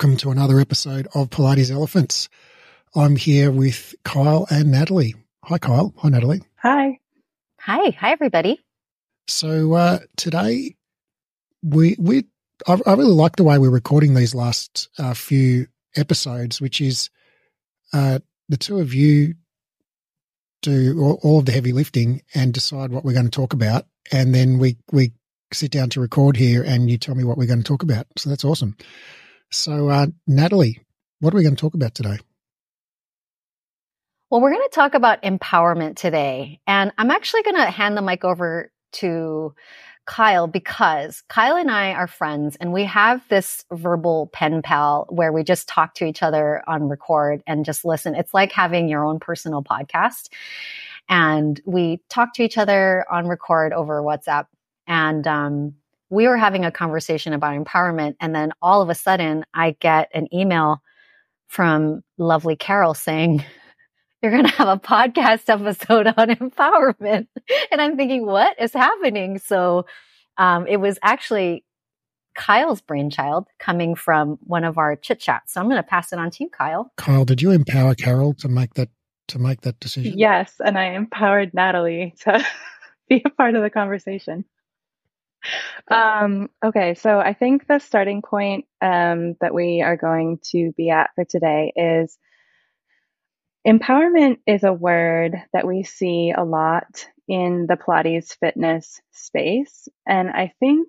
welcome to another episode of Pilates Elephants. I'm here with Kyle and Natalie. Hi, Kyle. Hi, Natalie. Hi. Hi. Hi, everybody. So uh, today, we we I, I, really like the way we're recording these last uh, few episodes, which is uh, the two of you do all, all of the heavy lifting and decide what we're going to talk about, and then we we sit down to record here, and you tell me what we're going to talk about. So that's awesome. So, uh, Natalie, what are we going to talk about today? Well, we're going to talk about empowerment today. And I'm actually going to hand the mic over to Kyle because Kyle and I are friends and we have this verbal pen pal where we just talk to each other on record and just listen. It's like having your own personal podcast. And we talk to each other on record over WhatsApp. And um, we were having a conversation about empowerment. And then all of a sudden, I get an email from lovely Carol saying, You're going to have a podcast episode on empowerment. And I'm thinking, What is happening? So um, it was actually Kyle's brainchild coming from one of our chit chats. So I'm going to pass it on to you, Kyle. Kyle, did you empower Carol to make that to make that decision? Yes, and I empowered Natalie to be a part of the conversation. Um, okay, so I think the starting point um, that we are going to be at for today is empowerment is a word that we see a lot in the Pilates fitness space. And I think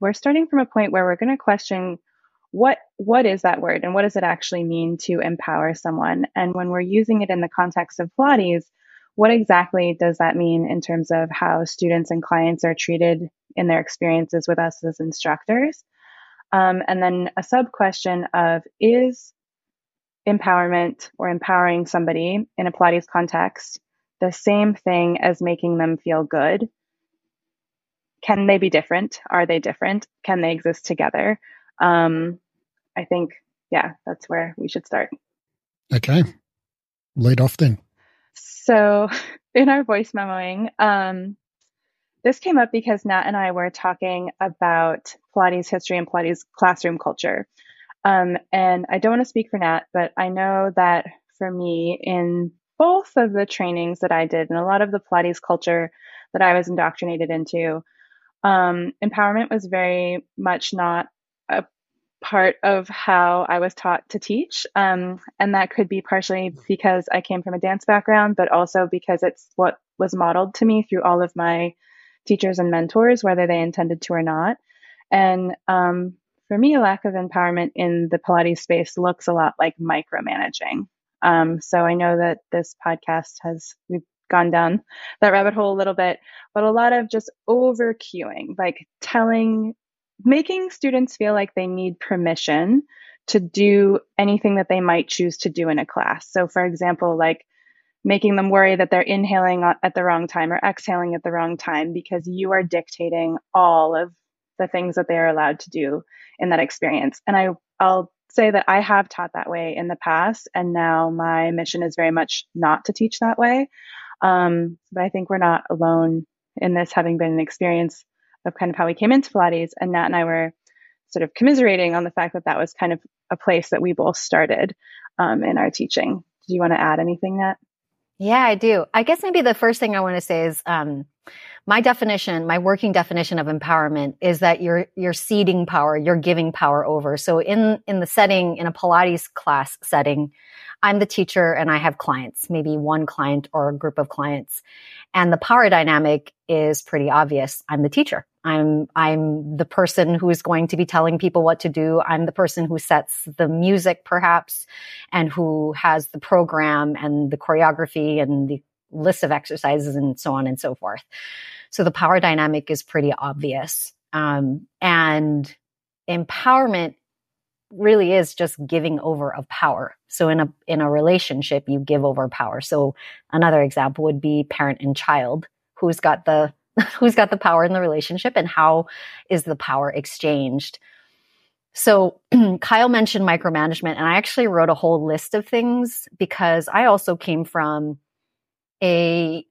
we're starting from a point where we're going to question what what is that word and what does it actually mean to empower someone? And when we're using it in the context of Pilates, what exactly does that mean in terms of how students and clients are treated in their experiences with us as instructors? Um, and then a sub question of is empowerment or empowering somebody in a Pilates context the same thing as making them feel good? Can they be different? Are they different? Can they exist together? Um, I think, yeah, that's where we should start. Okay. Lead off then. So, in our voice memoing, um, this came up because Nat and I were talking about Pilates history and Pilates classroom culture. Um, and I don't want to speak for Nat, but I know that for me, in both of the trainings that I did and a lot of the Pilates culture that I was indoctrinated into, um, empowerment was very much not a part of how I was taught to teach. Um, and that could be partially because I came from a dance background, but also because it's what was modeled to me through all of my teachers and mentors, whether they intended to or not. And um, for me, a lack of empowerment in the Pilates space looks a lot like micromanaging. Um, so I know that this podcast has we've gone down that rabbit hole a little bit, but a lot of just over cueing, like telling making students feel like they need permission to do anything that they might choose to do in a class. So, for example, like making them worry that they're inhaling at the wrong time or exhaling at the wrong time because you are dictating all of the things that they're allowed to do in that experience. And I, I'll say that I have taught that way in the past, and now my mission is very much not to teach that way. Um, but I think we're not alone in this, having been an experience of kind of how we came into Pilates. And Nat and I were sort of commiserating on the fact that that was kind of a place that we both started um, in our teaching. Do you want to add anything, Nat? Yeah, I do. I guess maybe the first thing I want to say is um, my definition, my working definition of empowerment is that you're you're ceding power, you're giving power over. So in in the setting in a Pilates class setting, I'm the teacher and I have clients, maybe one client or a group of clients. And the power dynamic is pretty obvious. I'm the teacher. I'm, I'm the person who is going to be telling people what to do. I'm the person who sets the music perhaps and who has the program and the choreography and the list of exercises and so on and so forth. So the power dynamic is pretty obvious. Um, and empowerment really is just giving over of power. So in a in a relationship, you give over power. So another example would be parent and child. Who's got the who's got the power in the relationship and how is the power exchanged? So Kyle mentioned micromanagement and I actually wrote a whole list of things because I also came from a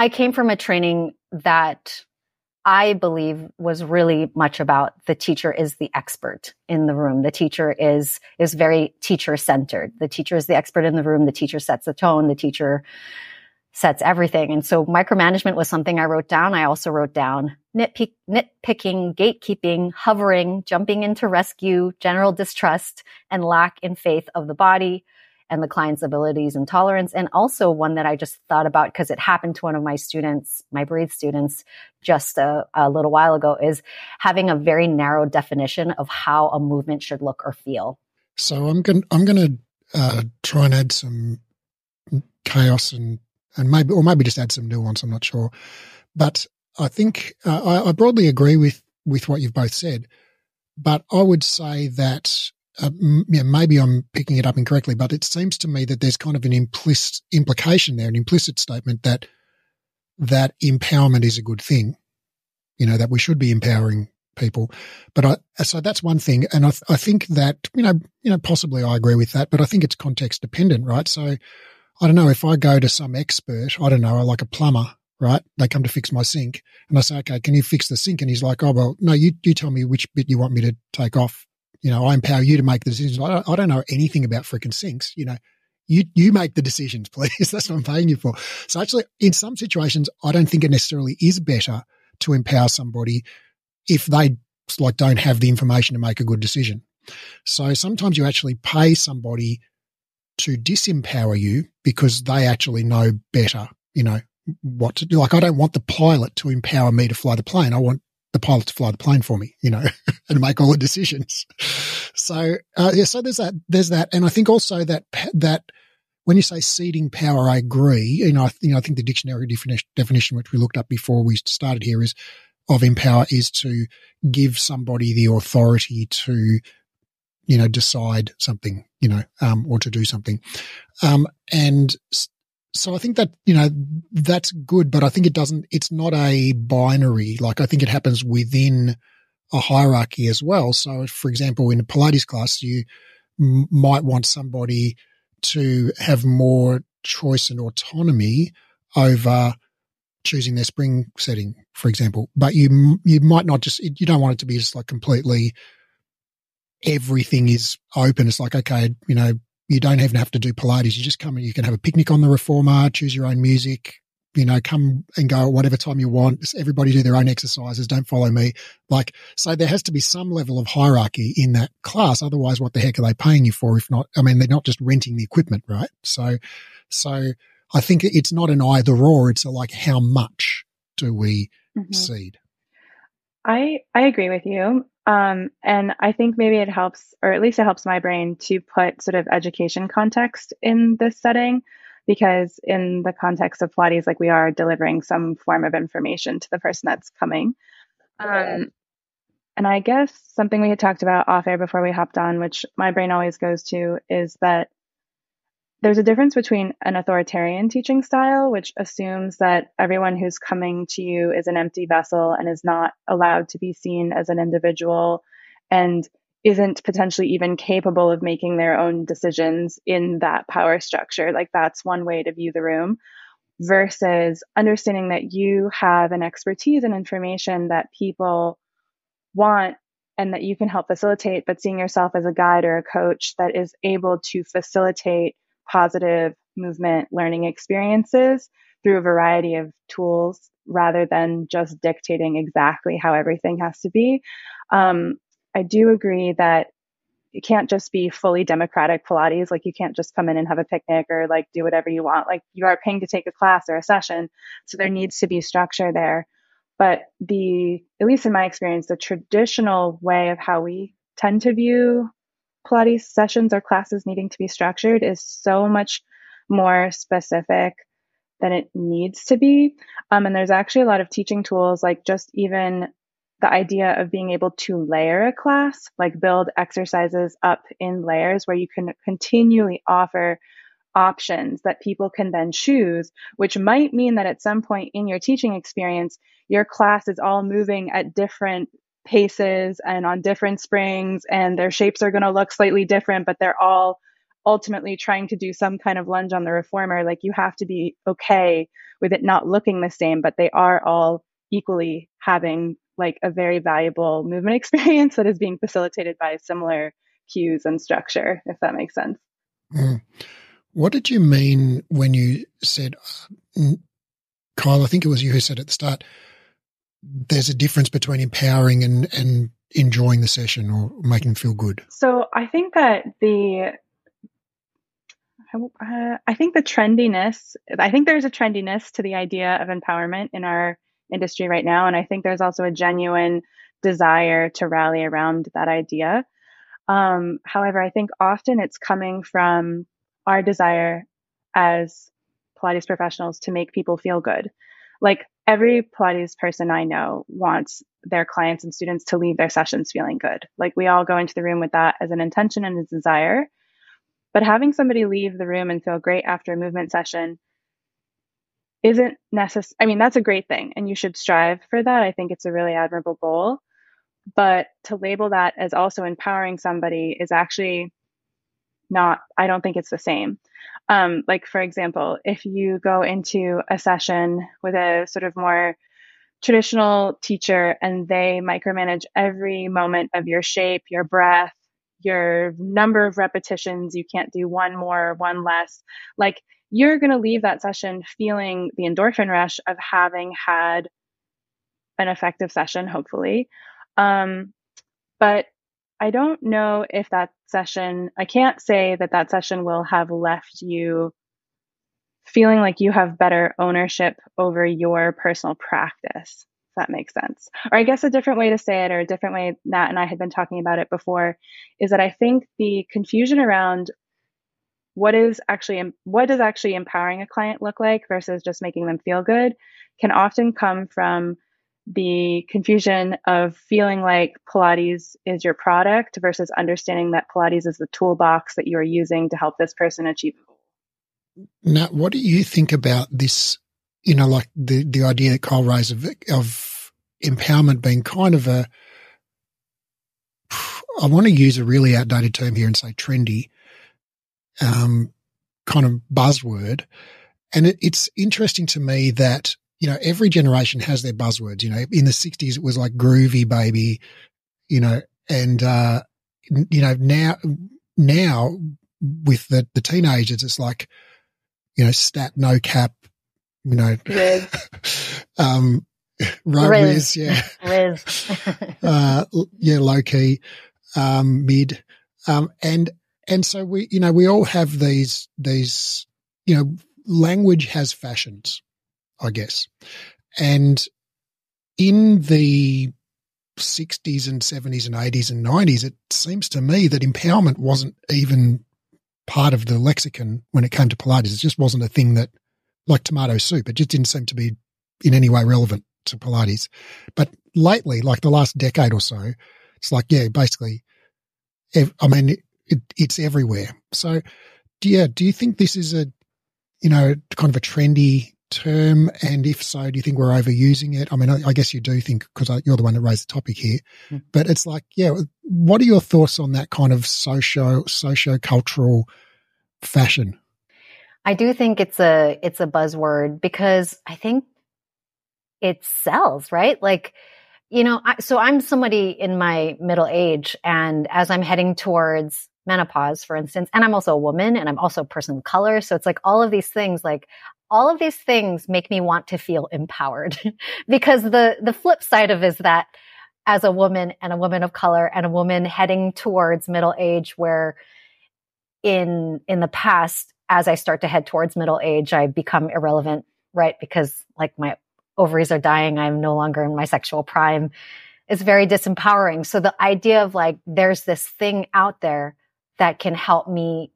I came from a training that I believe was really much about the teacher is the expert in the room. The teacher is, is very teacher centered. The teacher is the expert in the room. The teacher sets the tone. The teacher sets everything. And so micromanagement was something I wrote down. I also wrote down nitpick, nitpicking, gatekeeping, hovering, jumping into rescue, general distrust, and lack in faith of the body and the client's abilities and tolerance. And also one that I just thought about because it happened to one of my students, my breathe students, just a, a little while ago is having a very narrow definition of how a movement should look or feel. So I'm going, I'm going to uh, try and add some chaos and and maybe or maybe just add some nuance. I'm not sure, but I think uh, I, I, broadly agree with with what you've both said. But I would say that uh, yeah, maybe I'm picking it up incorrectly, but it seems to me that there's kind of an implicit implication there, an implicit statement that that empowerment is a good thing. You know that we should be empowering people. But I, so that's one thing. And I, I think that, you know, you know, possibly I agree with that, but I think it's context dependent, right? So I don't know if I go to some expert, I don't know, like a plumber, right? They come to fix my sink and I say, okay, can you fix the sink? And he's like, oh, well, no, you, you tell me which bit you want me to take off. You know, I empower you to make the decisions. I don't, I don't know anything about freaking sinks. You know, you, you make the decisions, please. That's what I'm paying you for. So actually, in some situations, I don't think it necessarily is better to empower somebody if they like don't have the information to make a good decision. So sometimes you actually pay somebody to disempower you because they actually know better, you know, what to do. Like, I don't want the pilot to empower me to fly the plane. I want the pilot to fly the plane for me, you know, and make all the decisions. So, uh, yeah, so there's that, there's that. And I think also that, that when you say ceding power, I agree. You know, I, you know, I think the dictionary definition, definition, which we looked up before we started here is of empower is to give somebody the authority to you know, decide something, you know, um, or to do something. Um, and so I think that, you know, that's good, but I think it doesn't, it's not a binary. Like I think it happens within a hierarchy as well. So for example, in a Pilates class, you m- might want somebody to have more choice and autonomy over choosing their spring setting, for example. But you you might not just you don't want it to be just like completely everything is open. It's like, okay, you know, you don't even have to do Pilates. You just come and you can have a picnic on the reformer, choose your own music, you know, come and go at whatever time you want. Everybody do their own exercises. Don't follow me. Like, so there has to be some level of hierarchy in that class. Otherwise, what the heck are they paying you for? If not, I mean, they're not just renting the equipment, right? So, so I think it's not an either or. It's a like, how much do we mm-hmm. cede? I, I agree with you. Um, and I think maybe it helps, or at least it helps my brain to put sort of education context in this setting, because in the context of Pilates, like we are delivering some form of information to the person that's coming. Um, and I guess something we had talked about off air before we hopped on, which my brain always goes to, is that there's a difference between an authoritarian teaching style, which assumes that everyone who's coming to you is an empty vessel and is not allowed to be seen as an individual and isn't potentially even capable of making their own decisions in that power structure. Like that's one way to view the room versus understanding that you have an expertise and information that people want and that you can help facilitate, but seeing yourself as a guide or a coach that is able to facilitate positive movement learning experiences through a variety of tools rather than just dictating exactly how everything has to be. Um, I do agree that it can't just be fully democratic Pilates. Like you can't just come in and have a picnic or like do whatever you want. Like you are paying to take a class or a session. So there needs to be structure there. But the, at least in my experience, the traditional way of how we tend to view Pilates sessions or classes needing to be structured is so much more specific than it needs to be. Um, and there's actually a lot of teaching tools, like just even the idea of being able to layer a class, like build exercises up in layers where you can continually offer options that people can then choose, which might mean that at some point in your teaching experience, your class is all moving at different paces and on different springs, and their shapes are going to look slightly different, but they're all ultimately trying to do some kind of lunge on the reformer. Like you have to be okay with it not looking the same, but they are all equally having like a very valuable movement experience that is being facilitated by similar cues and structure, if that makes sense. Mm. What did you mean when you said, uh, Kyle? I think it was you who said at the start. There's a difference between empowering and and enjoying the session or making them feel good. So I think that the uh, I think the trendiness, I think there's a trendiness to the idea of empowerment in our industry right now. And I think there's also a genuine desire to rally around that idea. Um, however, I think often it's coming from our desire as Pilates professionals to make people feel good. Like every Pilates person I know wants their clients and students to leave their sessions feeling good. Like we all go into the room with that as an intention and a desire. But having somebody leave the room and feel great after a movement session isn't necessary. I mean, that's a great thing and you should strive for that. I think it's a really admirable goal. But to label that as also empowering somebody is actually not, I don't think it's the same. Um, like, for example, if you go into a session with a sort of more traditional teacher and they micromanage every moment of your shape, your breath, your number of repetitions, you can't do one more, one less. Like you're going to leave that session feeling the endorphin rush of having had an effective session, hopefully. Um, but I don't know if that session, I can't say that that session will have left you feeling like you have better ownership over your personal practice If that makes sense. Or I guess a different way to say it, or a different way Nat and I had been talking about it before, is that I think the confusion around what is actually what does actually empowering a client look like versus just making them feel good can often come from the confusion of feeling like Pilates is your product versus understanding that Pilates is the toolbox that you are using to help this person achieve. Nat, what do you think about this you know, like the, the idea that Kyle raised of, of empowerment being kind of a, I want to use a really outdated term here and say trendy, um, kind of buzzword. And it, it's interesting to me that, you know, every generation has their buzzwords. You know, in the 60s, it was like groovy baby, you know, and, uh, you know, now, now with the, the teenagers, it's like, you know, stat, no cap, you know, Riz. um, Riz. Riz, yeah. Riz. uh, yeah, low key, um, mid. Um, and, and so we, you know, we all have these, these, you know, language has fashions, I guess. And in the 60s and 70s and 80s and 90s, it seems to me that empowerment wasn't even part of the lexicon when it came to Pilates. It just wasn't a thing that like tomato soup. It just didn't seem to be in any way relevant to Pilates. But lately, like the last decade or so, it's like, yeah, basically, I mean, it, it, it's everywhere. So, yeah, do you think this is a, you know, kind of a trendy term? And if so, do you think we're overusing it? I mean, I, I guess you do think because you're the one that raised the topic here, mm. but it's like, yeah, what are your thoughts on that kind of socio, socio cultural fashion? I do think it's a it's a buzzword because I think it sells, right? Like, you know, I, so I'm somebody in my middle age, and as I'm heading towards menopause, for instance, and I'm also a woman, and I'm also a person of color, so it's like all of these things, like all of these things make me want to feel empowered because the the flip side of is that as a woman and a woman of color and a woman heading towards middle age where in in the past as I start to head towards middle age, I become irrelevant, right? Because like my ovaries are dying. I'm no longer in my sexual prime. It's very disempowering. So the idea of like, there's this thing out there that can help me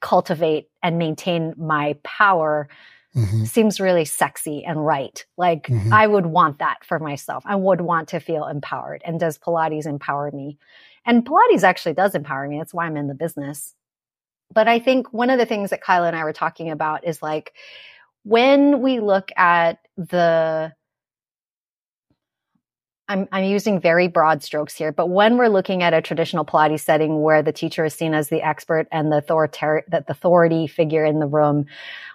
cultivate and maintain my power mm-hmm. seems really sexy and right. Like mm-hmm. I would want that for myself. I would want to feel empowered. And does Pilates empower me? And Pilates actually does empower me. That's why I'm in the business. But I think one of the things that Kyle and I were talking about is like when we look at the I'm, I'm using very broad strokes here, but when we're looking at a traditional Pilates setting where the teacher is seen as the expert and the authority, the authority figure in the room,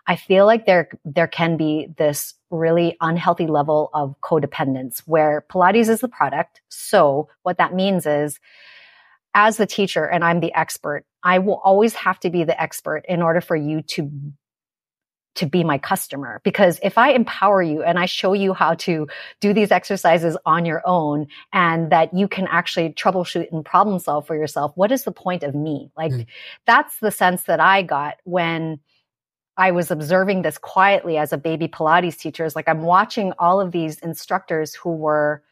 I feel like there, there can be this really unhealthy level of codependence where Pilates is the product. So what that means is as the teacher and I'm the expert, I will always have to be the expert in order for you to to be my customer. Because if I empower you and I show you how to do these exercises on your own and that you can actually troubleshoot and problem solve for yourself, what is the point of me? Like mm. that's the sense that I got when I was observing this quietly as a baby Pilates teacher. Is like I'm watching all of these instructors who were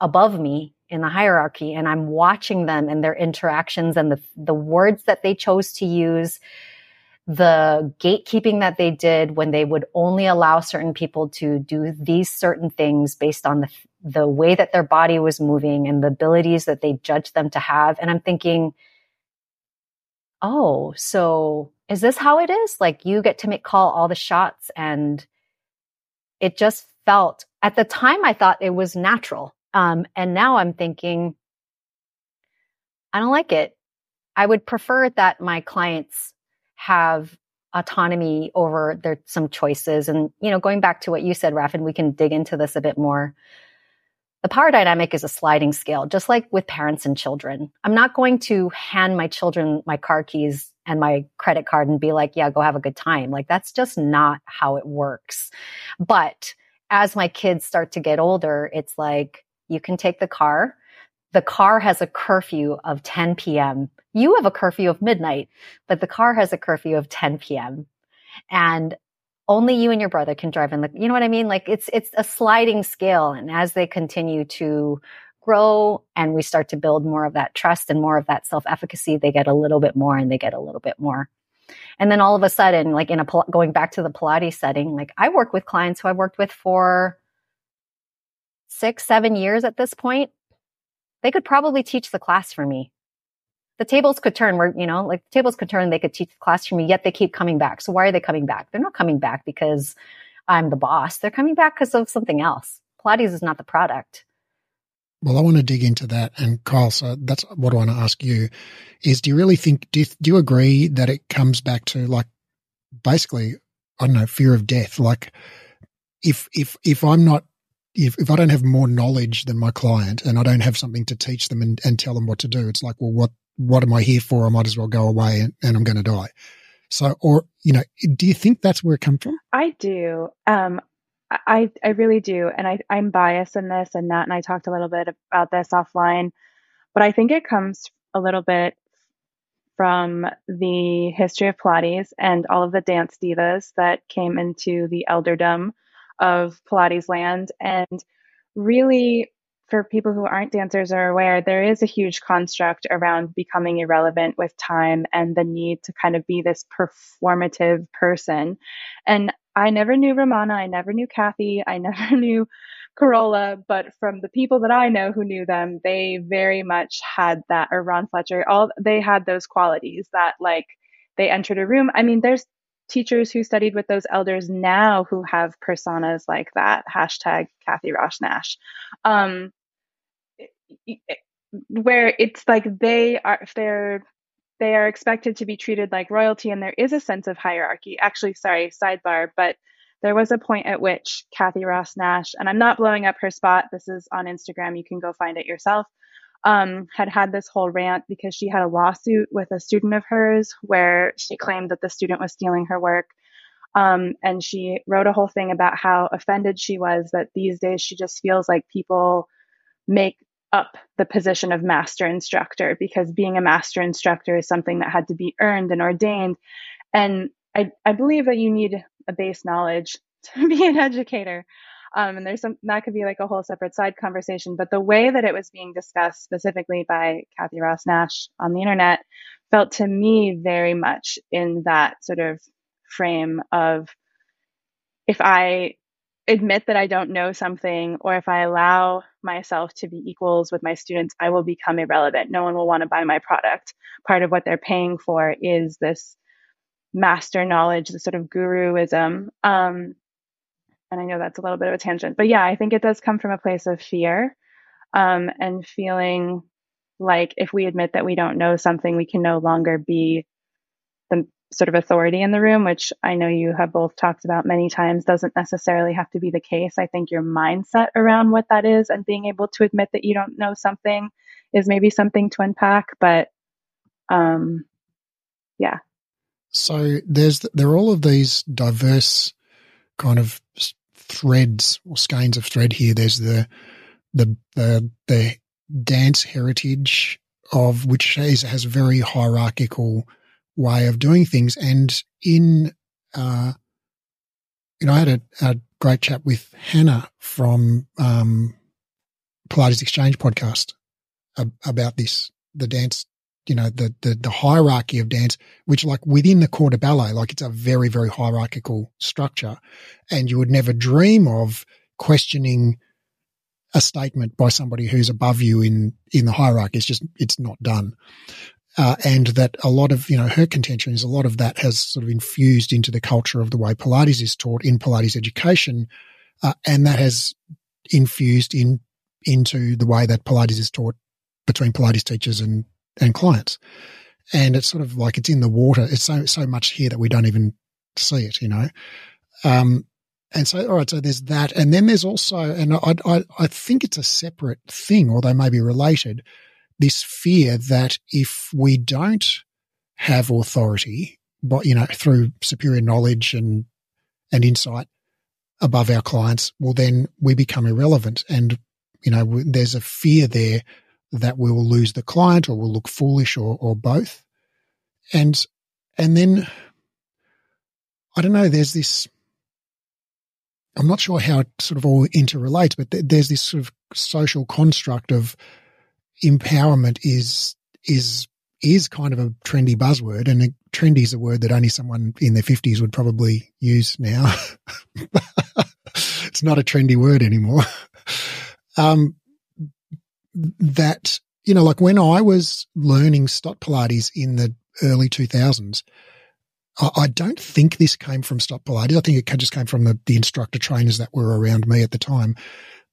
above me in the hierarchy and I'm watching them and their interactions and the, the words that they chose to use the gatekeeping that they did when they would only allow certain people to do these certain things based on the the way that their body was moving and the abilities that they judged them to have. And i'm thinking oh so is this how it is? Like you get to make call all the shots and it just felt at the time i thought it was natural. Um, and now i'm thinking i don't like it. I would prefer that my clients have autonomy over their some choices. And, you know, going back to what you said, Raph, and we can dig into this a bit more. The power dynamic is a sliding scale, just like with parents and children. I'm not going to hand my children my car keys and my credit card and be like, yeah, go have a good time. Like that's just not how it works. But as my kids start to get older, it's like, you can take the car. The car has a curfew of 10 p.m you have a curfew of midnight, but the car has a curfew of 10 p.m. And only you and your brother can drive in the, you know what I mean? Like it's, it's a sliding scale. And as they continue to grow and we start to build more of that trust and more of that self efficacy, they get a little bit more and they get a little bit more. And then all of a sudden, like in a, going back to the Pilates setting, like I work with clients who I've worked with for six, seven years at this point. They could probably teach the class for me the tables could turn where, you know, like the tables could turn, they could teach the class for me, yet they keep coming back. So why are they coming back? They're not coming back because I'm the boss. They're coming back because of something else. Pilates is not the product. Well, I want to dig into that. And Kyle, so that's what I want to ask you is do you really think, do you, do you agree that it comes back to like basically, I don't know, fear of death? Like if, if, if I'm not if, if I don't have more knowledge than my client and I don't have something to teach them and, and tell them what to do, it's like, well, what, what am I here for? I might as well go away and, and I'm going to die. So, or, you know, do you think that's where it comes from? I do. Um, I, I really do. And I, I'm biased in this and that. and I talked a little bit about this offline, but I think it comes a little bit from the history of Pilates and all of the dance divas that came into the elderdom of Pilates land. And really, for people who aren't dancers or aware, there is a huge construct around becoming irrelevant with time and the need to kind of be this performative person. And I never knew Romana, I never knew Kathy, I never knew Carola, but from the people that I know who knew them, they very much had that, or Ron Fletcher, all they had those qualities that like they entered a room. I mean, there's teachers who studied with those elders now who have personas like that hashtag Kathy Ross Nash um, where it's like they are they're they are expected to be treated like royalty and there is a sense of hierarchy. Actually sorry sidebar but there was a point at which kathy ross nash and i'm not blowing up her spot this is on instagram you can go find it yourself um, had had this whole rant because she had a lawsuit with a student of hers where she claimed that the student was stealing her work. Um, and she wrote a whole thing about how offended she was that these days she just feels like people make up the position of master instructor because being a master instructor is something that had to be earned and ordained. And I, I believe that you need a base knowledge to be an educator. Um, and there's some that could be like a whole separate side conversation. But the way that it was being discussed specifically by Kathy Ross Nash on the internet felt to me very much in that sort of frame of if I admit that I don't know something or if I allow myself to be equals with my students, I will become irrelevant. No one will want to buy my product. Part of what they're paying for is this master knowledge, the sort of guruism. Um, and I know that's a little bit of a tangent, but yeah, I think it does come from a place of fear um, and feeling like if we admit that we don't know something, we can no longer be the sort of authority in the room, which I know you have both talked about many times, doesn't necessarily have to be the case. I think your mindset around what that is and being able to admit that you don't know something is maybe something to unpack. But um, yeah. So there's there are all of these diverse kind of threads or skeins of thread here. There's the the the, the dance heritage of which is, has a very hierarchical way of doing things. And in, uh, you know, I had a, a great chat with Hannah from um, Pilates Exchange podcast about this, the dance, you know, the, the, the hierarchy of dance, which like within the corps de ballet, like it's a very, very hierarchical structure. And you would never dream of questioning a statement by somebody who's above you in in the hierarchy. It's just it's not done. Uh, and that a lot of you know her contention is a lot of that has sort of infused into the culture of the way Pilates is taught in Pilates education, uh, and that has infused in into the way that Pilates is taught between Pilates teachers and and clients. And it's sort of like it's in the water. It's so so much here that we don't even see it, you know. Um, and so, all right, so there's that. And then there's also, and I, I, I think it's a separate thing, or they may be related, this fear that if we don't have authority, but, you know, through superior knowledge and, and insight above our clients, well, then we become irrelevant. And, you know, there's a fear there that we will lose the client or we'll look foolish or, or both. And, and then I don't know, there's this, I'm not sure how it sort of all interrelates, but th- there's this sort of social construct of empowerment is is is kind of a trendy buzzword, and trendy is a word that only someone in their fifties would probably use now. it's not a trendy word anymore. Um, that you know, like when I was learning Stott Pilates in the early two thousands, I don't think this came from Stott Pilates. I think it just came from the, the instructor trainers that were around me at the time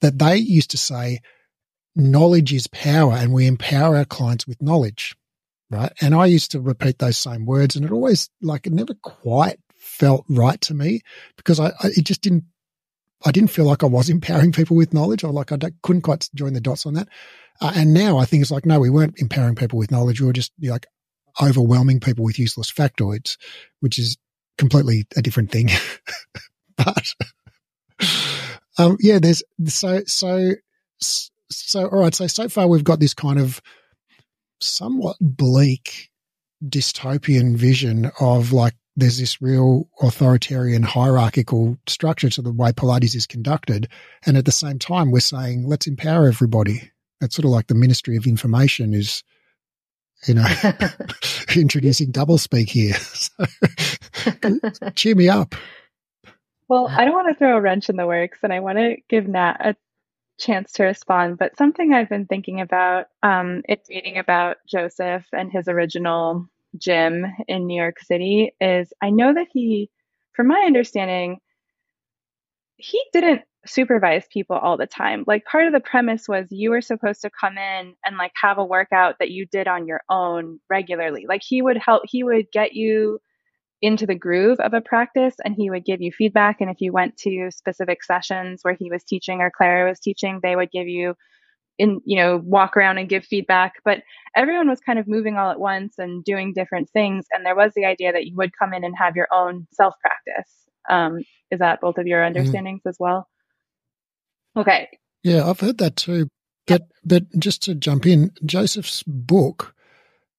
that they used to say, knowledge is power and we empower our clients with knowledge. Right. And I used to repeat those same words and it always like it never quite felt right to me because I, I it just didn't, I didn't feel like I was empowering people with knowledge or like I couldn't quite join the dots on that. Uh, and now I think it's like, no, we weren't empowering people with knowledge. We were just like overwhelming people with useless factoids, which is completely a different thing. but um, yeah, there's so so so. All right, so so far we've got this kind of somewhat bleak dystopian vision of like there's this real authoritarian hierarchical structure to the way Pilates is conducted. And at the same time, we're saying, let's empower everybody. That's sort of like the Ministry of Information is you know, introducing doublespeak here. So, cheer me up. Well, I don't want to throw a wrench in the works and I want to give Nat a chance to respond, but something I've been thinking about um, in reading about Joseph and his original gym in New York City is I know that he, from my understanding, he didn't supervise people all the time. Like part of the premise was you were supposed to come in and like have a workout that you did on your own regularly. Like he would help, he would get you into the groove of a practice and he would give you feedback. And if you went to specific sessions where he was teaching or Clara was teaching, they would give you in, you know, walk around and give feedback. But everyone was kind of moving all at once and doing different things. And there was the idea that you would come in and have your own self practice. Um, is that both of your mm-hmm. understandings mm. as well? Okay. Yeah, I've heard that too. But but just to jump in, Joseph's book,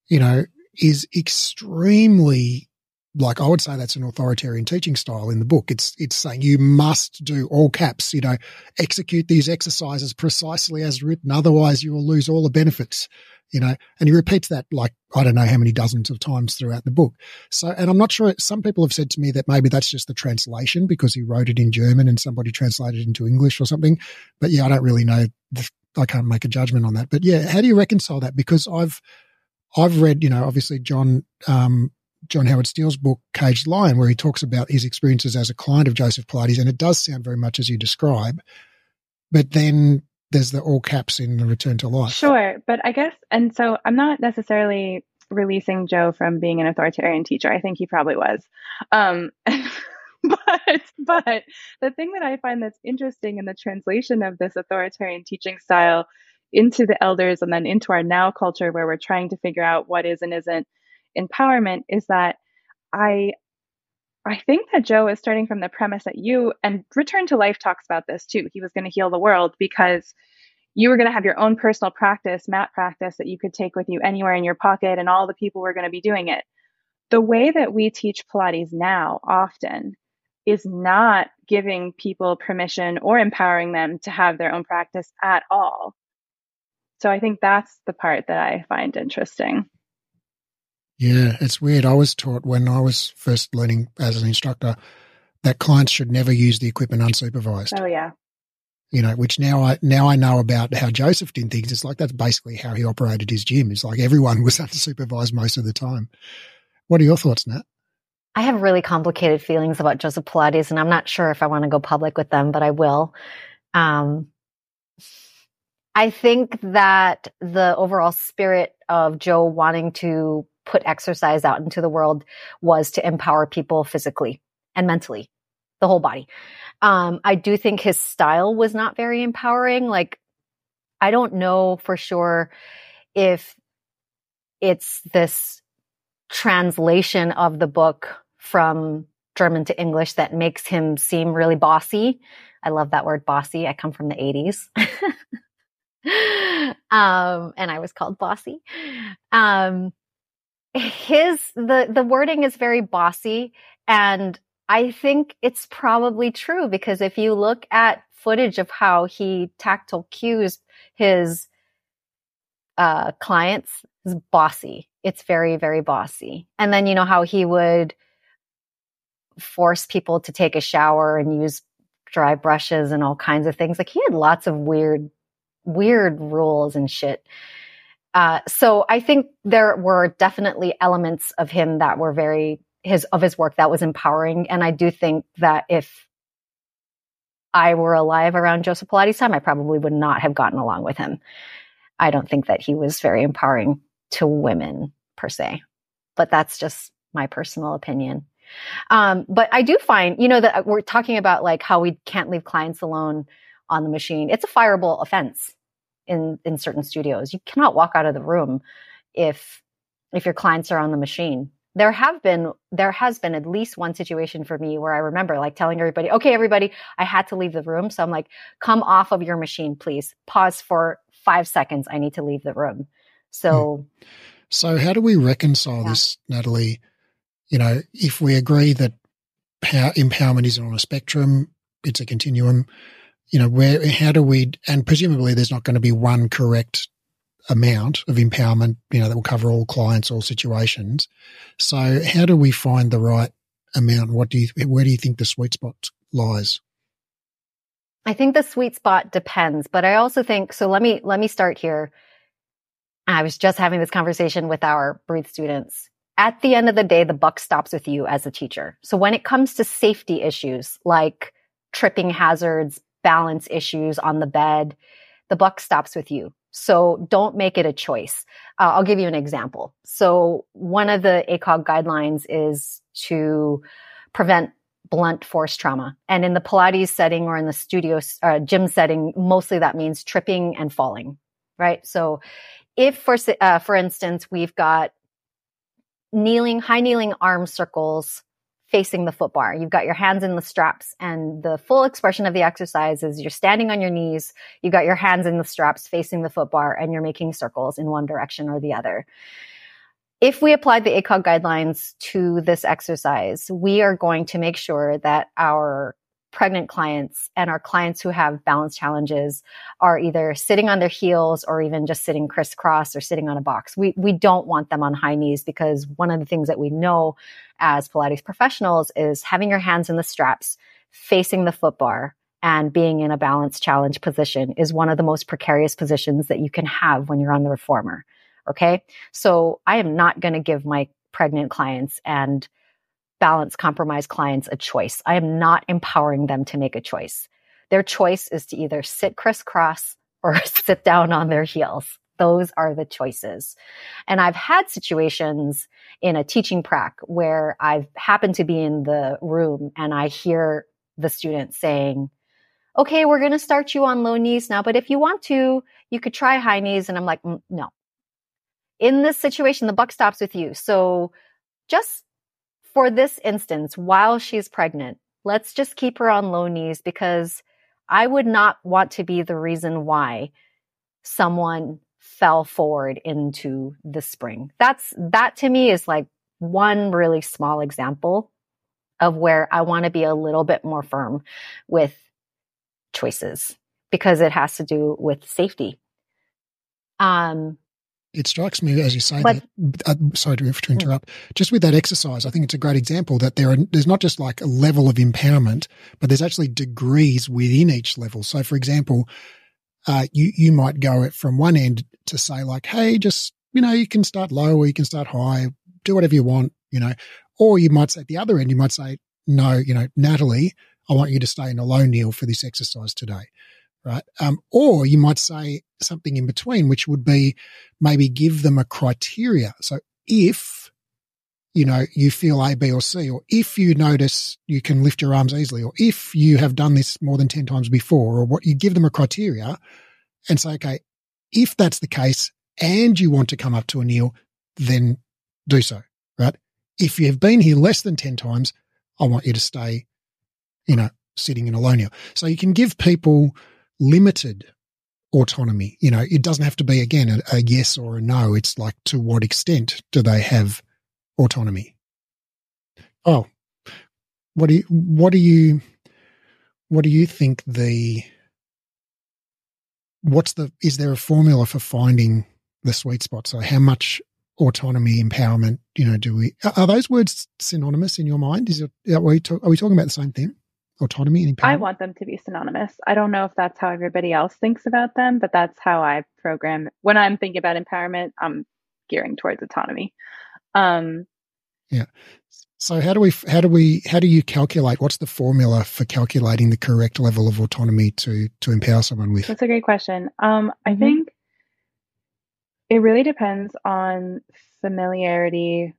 you know, is extremely like I would say that's an authoritarian teaching style in the book. It's it's saying you must do all caps, you know, execute these exercises precisely as written, otherwise you will lose all the benefits you know, and he repeats that like, I don't know how many dozens of times throughout the book. So, and I'm not sure, some people have said to me that maybe that's just the translation because he wrote it in German and somebody translated it into English or something. But yeah, I don't really know. I can't make a judgment on that. But yeah, how do you reconcile that? Because I've, I've read, you know, obviously John, um, John Howard Steel's book, Caged Lion, where he talks about his experiences as a client of Joseph Pilates. And it does sound very much as you describe. But then there's the all caps in the return to life. Sure, but I guess, and so I'm not necessarily releasing Joe from being an authoritarian teacher. I think he probably was. Um, but but the thing that I find that's interesting in the translation of this authoritarian teaching style into the elders and then into our now culture where we're trying to figure out what is and isn't empowerment is that I I think that Joe is starting from the premise that you and Return to Life talks about this too. He was going to heal the world because you were going to have your own personal practice, mat practice that you could take with you anywhere in your pocket, and all the people were going to be doing it. The way that we teach Pilates now often is not giving people permission or empowering them to have their own practice at all. So I think that's the part that I find interesting. Yeah, it's weird. I was taught when I was first learning as an instructor that clients should never use the equipment unsupervised. Oh yeah. You know, which now I now I know about how Joseph did things. It's like that's basically how he operated his gym. It's like everyone was unsupervised most of the time. What are your thoughts, Nat? I have really complicated feelings about Joseph Pilates, and I'm not sure if I want to go public with them, but I will. Um, I think that the overall spirit of Joe wanting to put exercise out into the world was to empower people physically and mentally, the whole body. Um, I do think his style was not very empowering. Like, I don't know for sure if it's this translation of the book from German to English that makes him seem really bossy. I love that word bossy. I come from the 80s. um, and I was called bossy. Um, his the the wording is very bossy and I think it's probably true because if you look at footage of how he tactile cues his uh, clients, is bossy. It's very, very bossy. And then you know how he would force people to take a shower and use dry brushes and all kinds of things. Like he had lots of weird, weird rules and shit. Uh, so I think there were definitely elements of him that were very his of his work that was empowering, and I do think that if I were alive around Joseph Pilates time, I probably would not have gotten along with him. I don't think that he was very empowering to women per se, but that's just my personal opinion. Um, but I do find, you know, that we're talking about like how we can't leave clients alone on the machine. It's a fireable offense in in certain studios. You cannot walk out of the room if if your clients are on the machine. There have been there has been at least one situation for me where I remember like telling everybody, "Okay, everybody, I had to leave the room." So I'm like, "Come off of your machine, please. Pause for 5 seconds. I need to leave the room." So hmm. So how do we reconcile yeah. this, Natalie? You know, if we agree that power, empowerment isn't on a spectrum, it's a continuum you know, where, how do we, and presumably there's not going to be one correct amount of empowerment, you know, that will cover all clients, all situations. So how do we find the right amount? What do you, where do you think the sweet spot lies? I think the sweet spot depends, but I also think, so let me, let me start here. I was just having this conversation with our breathe students. At the end of the day, the buck stops with you as a teacher. So when it comes to safety issues like tripping hazards, balance issues on the bed, the buck stops with you. So don't make it a choice. Uh, I'll give you an example. So one of the ACOG guidelines is to prevent blunt force trauma. And in the Pilates setting or in the studio uh, gym setting, mostly that means tripping and falling, right? So if for, uh, for instance, we've got kneeling, high kneeling arm circles facing the foot bar. You've got your hands in the straps and the full expression of the exercise is you're standing on your knees. You've got your hands in the straps facing the foot bar and you're making circles in one direction or the other. If we apply the ACOG guidelines to this exercise, we are going to make sure that our pregnant clients and our clients who have balance challenges are either sitting on their heels or even just sitting crisscross or sitting on a box. We, we don't want them on high knees because one of the things that we know as Pilates professionals is having your hands in the straps, facing the foot bar and being in a balance challenge position is one of the most precarious positions that you can have when you're on the reformer. Okay. So I am not going to give my pregnant clients and balance compromise clients a choice. I am not empowering them to make a choice. Their choice is to either sit crisscross or sit down on their heels. Those are the choices. And I've had situations in a teaching prac where I've happened to be in the room and I hear the student saying, okay, we're going to start you on low knees now, but if you want to, you could try high knees. And I'm like, mm, no. In this situation, the buck stops with you. So just for this instance, while she's pregnant, let's just keep her on low knees because I would not want to be the reason why someone fell forward into the spring. That's, that to me is like one really small example of where I want to be a little bit more firm with choices because it has to do with safety. Um, it strikes me as you say but, that. Uh, sorry to, to interrupt. Just with that exercise, I think it's a great example that there are. There's not just like a level of empowerment, but there's actually degrees within each level. So, for example, uh, you you might go it from one end to say like, hey, just you know, you can start low or you can start high, do whatever you want, you know. Or you might say at the other end, you might say, no, you know, Natalie, I want you to stay in a low kneel for this exercise today. Right. Um, or you might say something in between, which would be maybe give them a criteria. So if, you know, you feel A, B, or C, or if you notice you can lift your arms easily, or if you have done this more than 10 times before, or what you give them a criteria and say, okay, if that's the case and you want to come up to a kneel, then do so. Right. If you've been here less than 10 times, I want you to stay you know, sitting in Alonia. So you can give people limited autonomy. You know, it doesn't have to be, again, a, a yes or a no. It's like, to what extent do they have autonomy? Oh, what do you, what do you, what do you think the, what's the, is there a formula for finding the sweet spot? So how much autonomy, empowerment, you know, do we, are those words synonymous in your mind? Is it, are we, talk, are we talking about the same thing? Autonomy and empowerment? I want them to be synonymous. I don't know if that's how everybody else thinks about them, but that's how I program. When I'm thinking about empowerment, I'm gearing towards autonomy. Um, yeah. So how do we how do we how do you calculate what's the formula for calculating the correct level of autonomy to to empower someone with? That's a great question. Um, I mm-hmm. think it really depends on familiarity.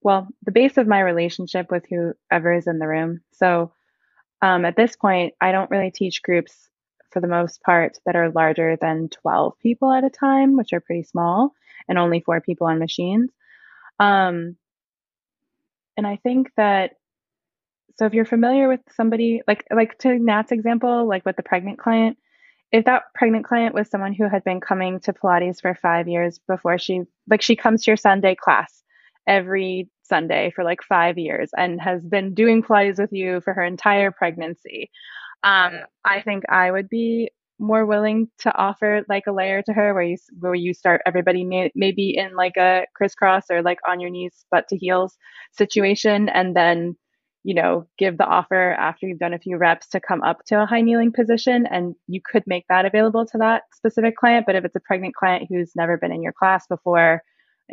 Well, the base of my relationship with whoever is in the room. So um, at this point, I don't really teach groups for the most part that are larger than 12 people at a time, which are pretty small, and only four people on machines. Um, and I think that so if you're familiar with somebody like like to Nat's example, like with the pregnant client, if that pregnant client was someone who had been coming to Pilates for five years before she like she comes to your Sunday class every Sunday for like five years and has been doing Pilates with you for her entire pregnancy. Um, I think I would be more willing to offer like a layer to her where you where you start everybody may, maybe in like a crisscross or like on your knees butt to heels situation and then you know give the offer after you've done a few reps to come up to a high kneeling position and you could make that available to that specific client but if it's a pregnant client who's never been in your class before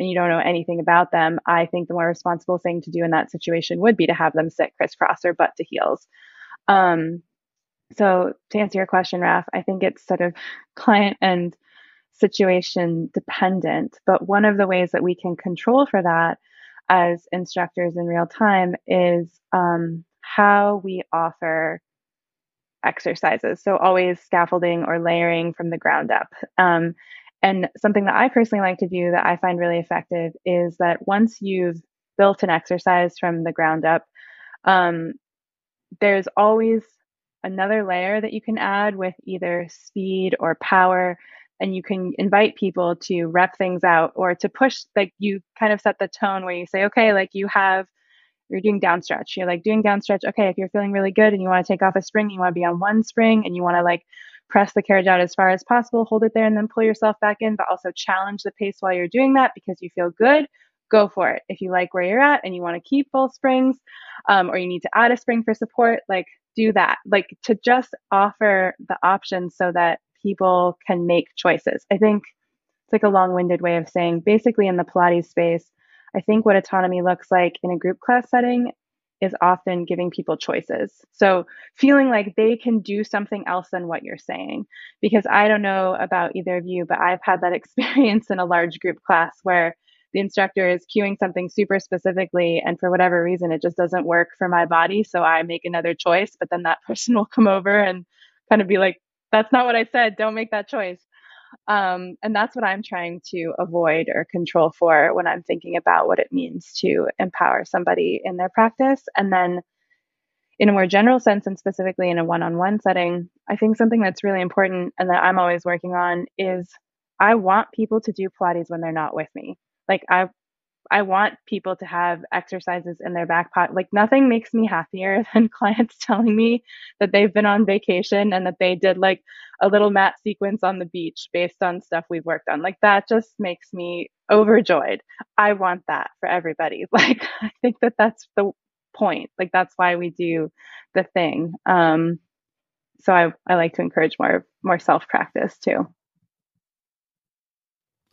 and you don't know anything about them, I think the more responsible thing to do in that situation would be to have them sit crisscross or butt to heels. Um, so to answer your question, Raph, I think it's sort of client and situation dependent. But one of the ways that we can control for that as instructors in real time is um, how we offer exercises. So always scaffolding or layering from the ground up. Um, and something that I personally like to do that I find really effective is that once you've built an exercise from the ground up, um, there's always another layer that you can add with either speed or power. And you can invite people to rep things out or to push, like you kind of set the tone where you say, okay, like you have, you're doing down stretch. You're like doing down stretch. Okay, if you're feeling really good and you want to take off a spring, you want to be on one spring and you want to like press the carriage out as far as possible, hold it there, and then pull yourself back in, but also challenge the pace while you're doing that because you feel good. Go for it. If you like where you're at and you want to keep both springs, um, or you need to add a spring for support, like do that. Like to just offer the options so that people can make choices. I think it's like a long winded way of saying basically in the Pilates space, I think what autonomy looks like in a group class setting is often giving people choices. So feeling like they can do something else than what you're saying. Because I don't know about either of you, but I've had that experience in a large group class where the instructor is cueing something super specifically and for whatever reason it just doesn't work for my body so i make another choice but then that person will come over and kind of be like that's not what i said don't make that choice um, and that's what i'm trying to avoid or control for when i'm thinking about what it means to empower somebody in their practice. And then in a more general sense and specifically in a one-on-one setting i think something that's really important and that i'm always working on is i want people to do pilates when they're not with me. Like I I want people to have exercises in their back pocket. Like nothing makes me happier than clients telling me that they've been on vacation and that they did like a little mat sequence on the beach based on stuff we've worked on. Like that just makes me overjoyed. I want that for everybody. Like I think that that's the point. Like that's why we do the thing. Um so I I like to encourage more more self practice too.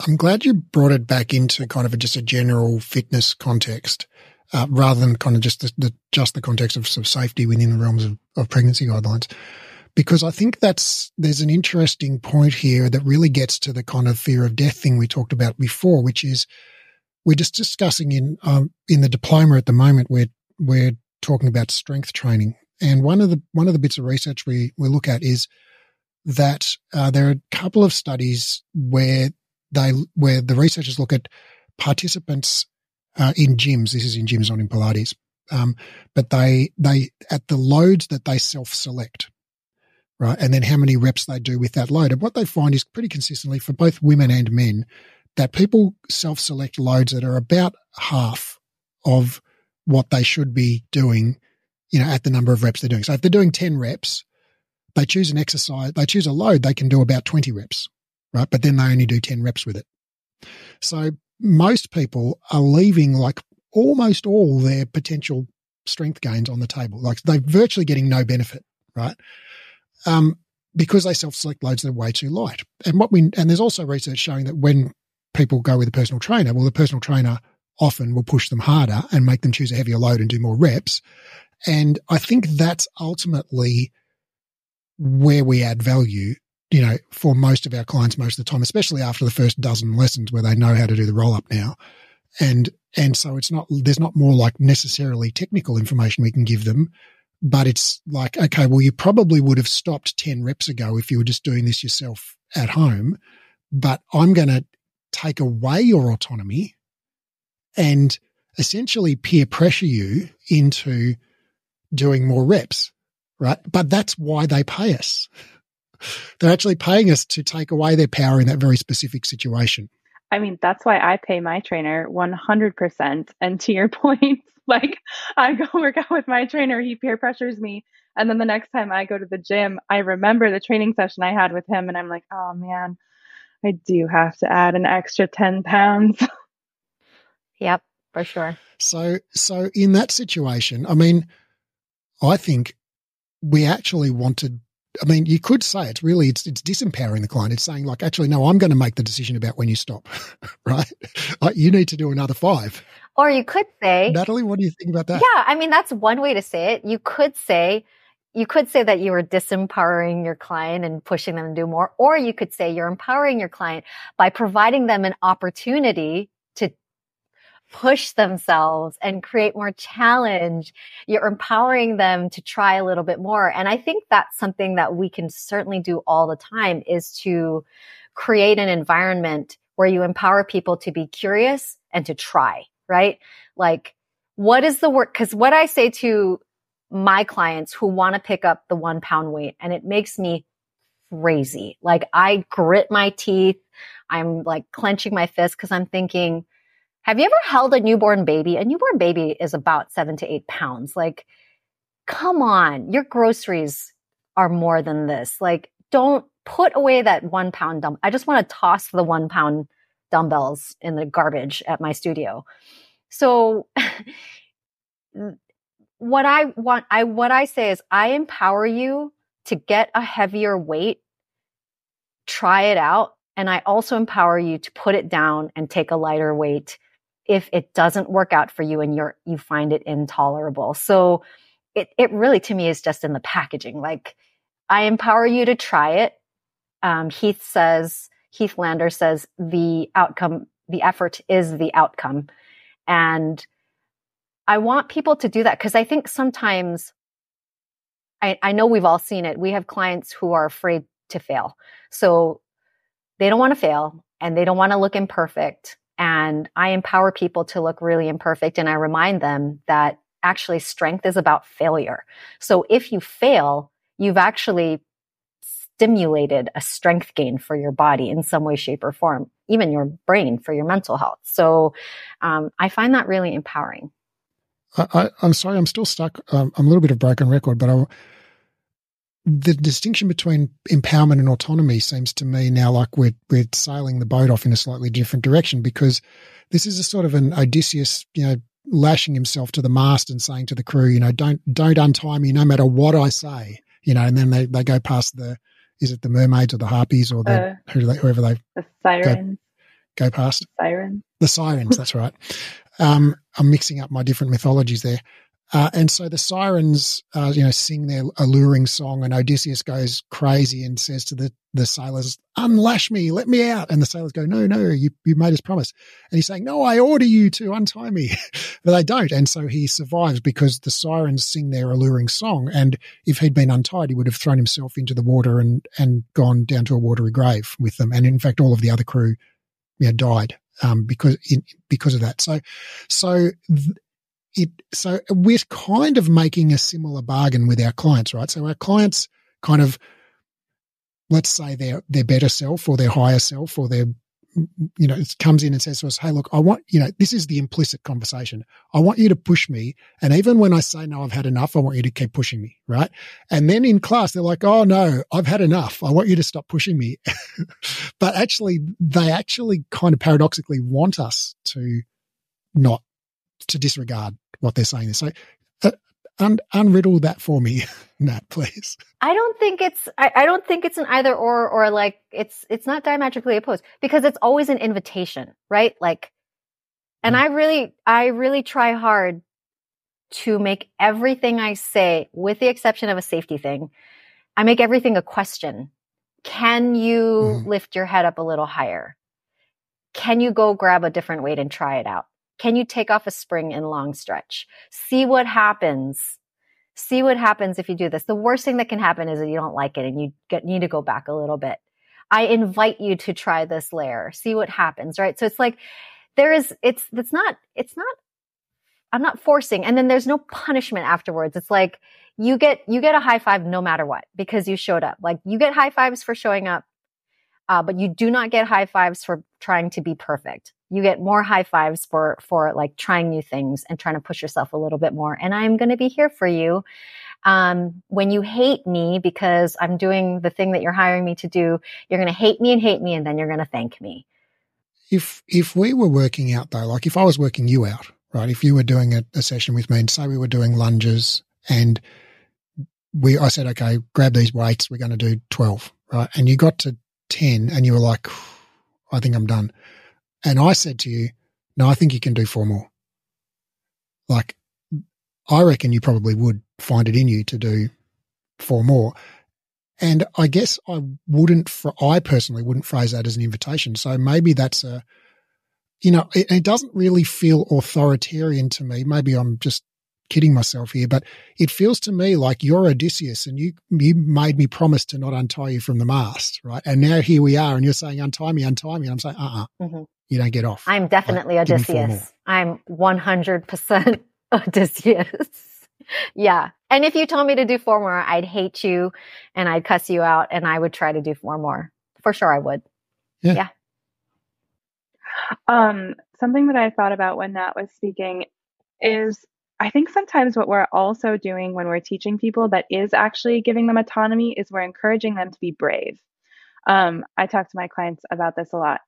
I'm glad you brought it back into kind of a, just a general fitness context, uh, rather than kind of just the, the, just the context of, of safety within the realms of, of pregnancy guidelines, because I think that's there's an interesting point here that really gets to the kind of fear of death thing we talked about before, which is we're just discussing in um, in the diploma at the moment. We're we're talking about strength training, and one of the one of the bits of research we we look at is that uh, there are a couple of studies where they where the researchers look at participants uh, in gyms. This is in gyms, not in Pilates. Um, but they they at the loads that they self select, right, and then how many reps they do with that load. And what they find is pretty consistently for both women and men that people self select loads that are about half of what they should be doing, you know, at the number of reps they're doing. So if they're doing ten reps, they choose an exercise, they choose a load, they can do about twenty reps right? But then they only do 10 reps with it. So most people are leaving like almost all their potential strength gains on the table. Like they're virtually getting no benefit, right? Um, because they self-select loads that are way too light. And what we and there's also research showing that when people go with a personal trainer, well, the personal trainer often will push them harder and make them choose a heavier load and do more reps. And I think that's ultimately where we add value you know, for most of our clients most of the time, especially after the first dozen lessons where they know how to do the roll up now. And, and so it's not, there's not more like necessarily technical information we can give them, but it's like, okay, well, you probably would have stopped 10 reps ago if you were just doing this yourself at home, but I'm going to take away your autonomy and essentially peer pressure you into doing more reps, right? But that's why they pay us. They're actually paying us to take away their power in that very specific situation. I mean, that's why I pay my trainer 100%. And to your point, like I go work out with my trainer, he peer pressures me. And then the next time I go to the gym, I remember the training session I had with him. And I'm like, oh man, I do have to add an extra 10 pounds. Yep, for sure. So, so in that situation, I mean, I think we actually wanted I mean, you could say it's really it's it's disempowering the client. It's saying like, actually, no, I'm going to make the decision about when you stop, right? Like, you need to do another five. Or you could say, Natalie, what do you think about that? Yeah, I mean, that's one way to say it. You could say, you could say that you are disempowering your client and pushing them to do more, or you could say you're empowering your client by providing them an opportunity push themselves and create more challenge. You're empowering them to try a little bit more. And I think that's something that we can certainly do all the time is to create an environment where you empower people to be curious and to try, right? Like, what is the work? Cause what I say to my clients who want to pick up the one pound weight and it makes me crazy. Like I grit my teeth. I'm like clenching my fist because I'm thinking, have you ever held a newborn baby? A newborn baby is about seven to eight pounds. Like, come on, your groceries are more than this. Like, don't put away that one pound dumb. I just want to toss the one pound dumbbells in the garbage at my studio. So, what I want, I, what I say is I empower you to get a heavier weight, try it out. And I also empower you to put it down and take a lighter weight if it doesn't work out for you and you're you find it intolerable. So it it really to me is just in the packaging. Like I empower you to try it. Um, Heath says Heath Lander says the outcome, the effort is the outcome, and I want people to do that because I think sometimes I, I know we've all seen it. We have clients who are afraid to fail. So they don't want to fail and they don't want to look imperfect. And I empower people to look really imperfect. And I remind them that actually strength is about failure. So if you fail, you've actually stimulated a strength gain for your body in some way, shape, or form, even your brain for your mental health. So um, I find that really empowering. I, am sorry, I'm still stuck. Um, I'm a little bit of broken record, but I, the distinction between empowerment and autonomy seems to me now like we're we're sailing the boat off in a slightly different direction because this is a sort of an Odysseus, you know, lashing himself to the mast and saying to the crew, you know, don't don't untie me no matter what I say, you know, and then they, they go past the is it the mermaids or the harpies or the uh, whoever they the sirens. go, go past? Sirens. The sirens that's right. Um, I'm mixing up my different mythologies there. Uh, and so the sirens, uh, you know, sing their alluring song, and Odysseus goes crazy and says to the, the sailors, "Unlash me, let me out." And the sailors go, "No, no, you you made us promise." And he's saying, "No, I order you to untie me," but they don't. And so he survives because the sirens sing their alluring song. And if he'd been untied, he would have thrown himself into the water and and gone down to a watery grave with them. And in fact, all of the other crew, know, died um, because in, because of that. So, so it so we're kind of making a similar bargain with our clients, right? So our clients kind of let's say their their better self or their higher self or their you know, it comes in and says to us, Hey, look, I want, you know, this is the implicit conversation. I want you to push me. And even when I say, no, I've had enough, I want you to keep pushing me. Right. And then in class, they're like, Oh no, I've had enough. I want you to stop pushing me. but actually, they actually kind of paradoxically want us to not to disregard what they're saying. So un- unriddle that for me, Nat, please. I don't think it's I, I, don't think it's an either or or like it's it's not diametrically opposed because it's always an invitation, right? Like and mm. I really I really try hard to make everything I say, with the exception of a safety thing, I make everything a question. Can you mm. lift your head up a little higher? Can you go grab a different weight and try it out? Can you take off a spring in long stretch? See what happens. See what happens if you do this. The worst thing that can happen is that you don't like it and you get, need to go back a little bit. I invite you to try this layer. See what happens, right? So it's like there is, it's, it's not, it's not, I'm not forcing. And then there's no punishment afterwards. It's like you get, you get a high five no matter what because you showed up. Like you get high fives for showing up. Uh, but you do not get high fives for trying to be perfect you get more high fives for for like trying new things and trying to push yourself a little bit more and i'm going to be here for you. Um, when you hate me because i'm doing the thing that you're hiring me to do you're going to hate me and hate me and then you're going to thank me. If if we were working out though like if i was working you out right if you were doing a, a session with me and say we were doing lunges and we i said okay grab these weights we're going to do 12 right and you got to 10 and you were like i think i'm done and I said to you, no, I think you can do four more. Like, I reckon you probably would find it in you to do four more. And I guess I wouldn't, I personally wouldn't phrase that as an invitation. So maybe that's a, you know, it, it doesn't really feel authoritarian to me. Maybe I'm just kidding myself here, but it feels to me like you're Odysseus and you you made me promise to not untie you from the mast, right? And now here we are, and you're saying untie me, untie me, and I'm saying, uh, uh-uh. mm-hmm you don't get off. I'm definitely like, Odysseus. I'm 100% Odysseus. yeah. And if you told me to do four more, I'd hate you and I'd cuss you out and I would try to do four more. For sure I would. Yeah. yeah. Um, something that I thought about when Nat was speaking is I think sometimes what we're also doing when we're teaching people that is actually giving them autonomy is we're encouraging them to be brave. Um, I talk to my clients about this a lot.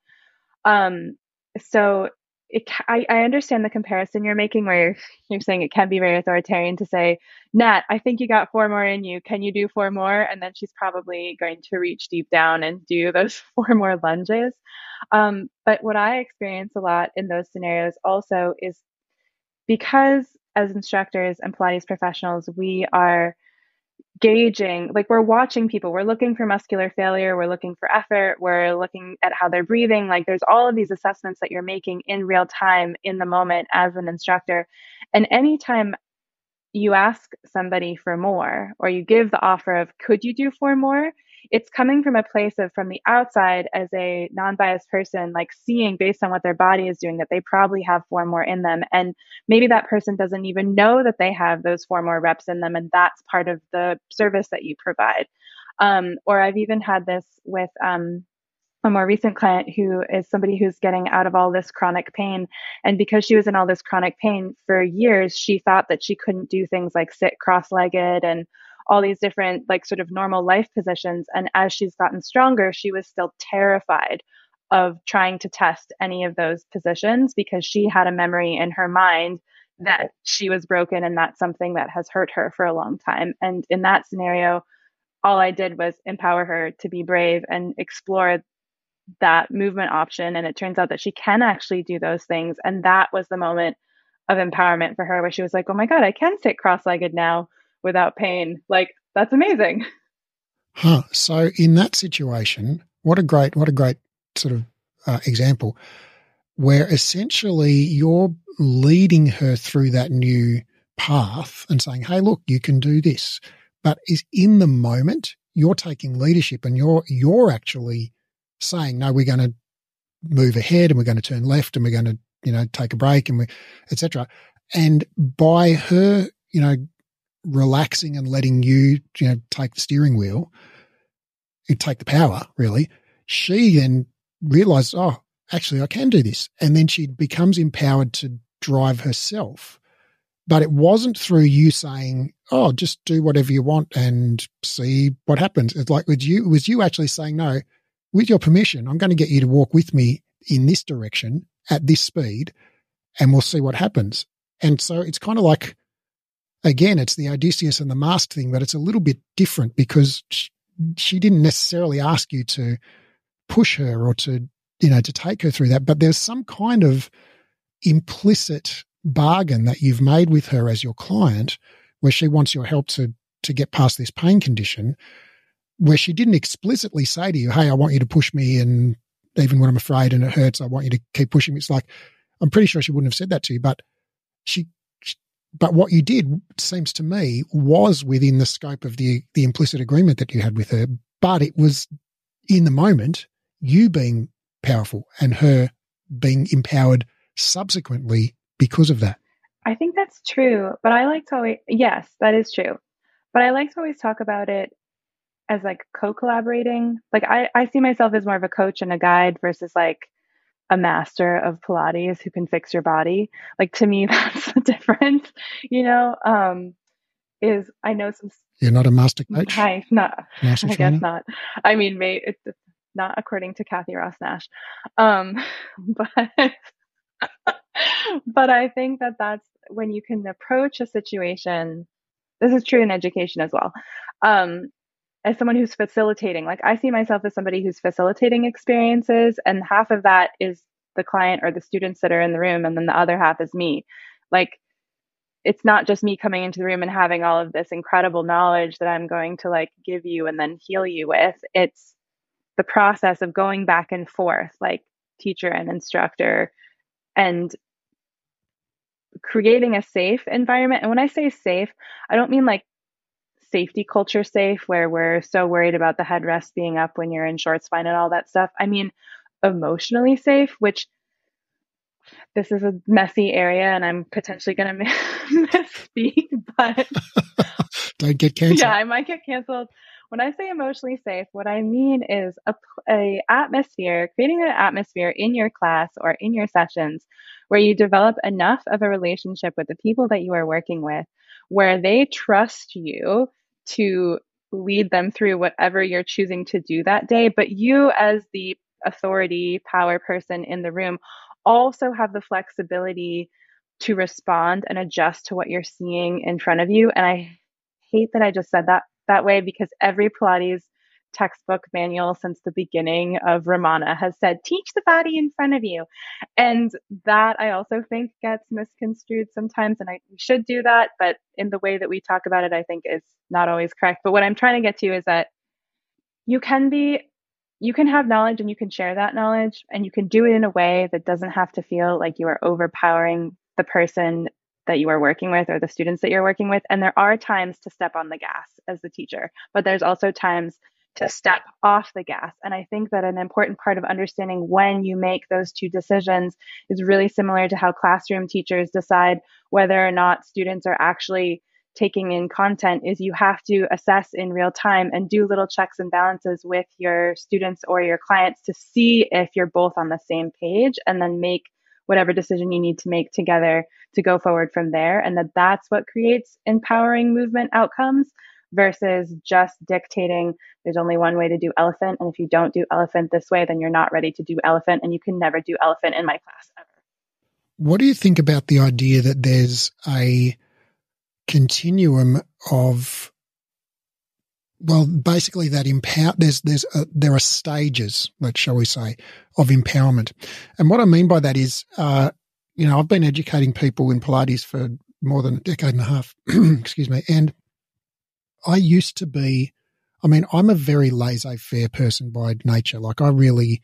Um, so it, I, I understand the comparison you're making where you're, you're saying it can be very authoritarian to say, Nat, I think you got four more in you. Can you do four more? And then she's probably going to reach deep down and do those four more lunges. Um, but what I experience a lot in those scenarios also is because as instructors and Pilates professionals, we are gauging like we're watching people. We're looking for muscular failure. We're looking for effort. We're looking at how they're breathing. Like there's all of these assessments that you're making in real time in the moment as an instructor. And anytime you ask somebody for more or you give the offer of could you do four more it's coming from a place of from the outside as a non-biased person like seeing based on what their body is doing that they probably have four more in them and maybe that person doesn't even know that they have those four more reps in them and that's part of the service that you provide um, or i've even had this with um, a more recent client who is somebody who's getting out of all this chronic pain. And because she was in all this chronic pain for years, she thought that she couldn't do things like sit cross legged and all these different like sort of normal life positions. And as she's gotten stronger she was still terrified of trying to test any of those positions because she had a memory in her mind that she was broken and that's something that has hurt her for a long time. And in that scenario all i did was empower her to be brave and explore that movement option. And it turns out that she can actually do those things. And that was the moment of empowerment for her where she was like oh my god i can sit cross-legged now without pain. Like that's amazing. Huh. So in that situation, what a great, what a great sort of uh, example where essentially you're leading her through that new path and saying, Hey, look, you can do this. But is in the moment, you're taking leadership and you're, you're actually saying, no, we're going to move ahead and we're going to turn left and we're going to, you know, take a break and we, etc. And by her, you know, relaxing and letting you, you know, take the steering wheel, you take the power, really. She then realized, oh, actually, I can do this. And then she becomes empowered to drive herself. But it wasn't through you saying, oh, just do whatever you want and see what happens. It's like, with you, was you actually saying, no, with your permission, I'm going to get you to walk with me in this direction at this speed and we'll see what happens. And so it's kind of like again, it's the Odysseus and the mask thing, but it's a little bit different because she, didn't necessarily ask you to push her or to, you know, to take her through that. But there's some kind of implicit bargain that you've made with her as your client where she wants your help to to get past this pain condition where she didn't explicitly say to you hey i want you to push me and even when i'm afraid and it hurts i want you to keep pushing me it's like i'm pretty sure she wouldn't have said that to you but she but what you did seems to me was within the scope of the the implicit agreement that you had with her but it was in the moment you being powerful and her being empowered subsequently because of that. I think that's true but i like to always yes that is true. But i like to always talk about it as like co-collaborating. Like i i see myself as more of a coach and a guide versus like a master of Pilates who can fix your body. Like to me, that's the difference. You know, um, is I know some. You're not a master coach. Hi, not. Master I trainer? guess not. I mean, may, it's not according to Kathy Ross Nash, um, but but I think that that's when you can approach a situation. This is true in education as well. Um, as someone who's facilitating like i see myself as somebody who's facilitating experiences and half of that is the client or the students that are in the room and then the other half is me. Like it's not just me coming into the room and having all of this incredible knowledge that i'm going to like give you and then heal you with. It's the process of going back and forth like teacher and instructor and creating a safe environment. And when i say safe i don't mean like safety culture safe where we're so worried about the headrest being up when you're in short spine and all that stuff. I mean, emotionally safe, which this is a messy area and I'm potentially going to misspeak, but don't get canceled. Yeah, I might get canceled. When I say emotionally safe, what I mean is a, a atmosphere, creating an atmosphere in your class or in your sessions where you develop enough of a relationship with the people that you are working with where they trust you to lead them through whatever you're choosing to do that day. But you, as the authority, power person in the room, also have the flexibility to respond and adjust to what you're seeing in front of you. And I hate that I just said that that way because every Pilates textbook manual since the beginning of Romana has said, teach the body in front of you. And that I also think gets misconstrued sometimes. And I should do that. But in the way that we talk about it, I think is not always correct. But what I'm trying to get to is that you can be, you can have knowledge and you can share that knowledge and you can do it in a way that doesn't have to feel like you are overpowering the person that you are working with or the students that you're working with. And there are times to step on the gas as the teacher, but there's also times to step off the gas. And I think that an important part of understanding when you make those two decisions is really similar to how classroom teachers decide whether or not students are actually taking in content is you have to assess in real time and do little checks and balances with your students or your clients to see if you're both on the same page and then make whatever decision you need to make together to go forward from there and that that's what creates empowering movement outcomes versus just dictating there's only one way to do elephant. And if you don't do elephant this way, then you're not ready to do elephant. And you can never do elephant in my class ever. What do you think about the idea that there's a continuum of well, basically that empower, there's, there's, a, there are stages, let shall we say, of empowerment. And what I mean by that is, uh, you know, I've been educating people in Pilates for more than a decade and a half, excuse me. And I used to be, I mean, I'm a very laissez faire person by nature. Like I really,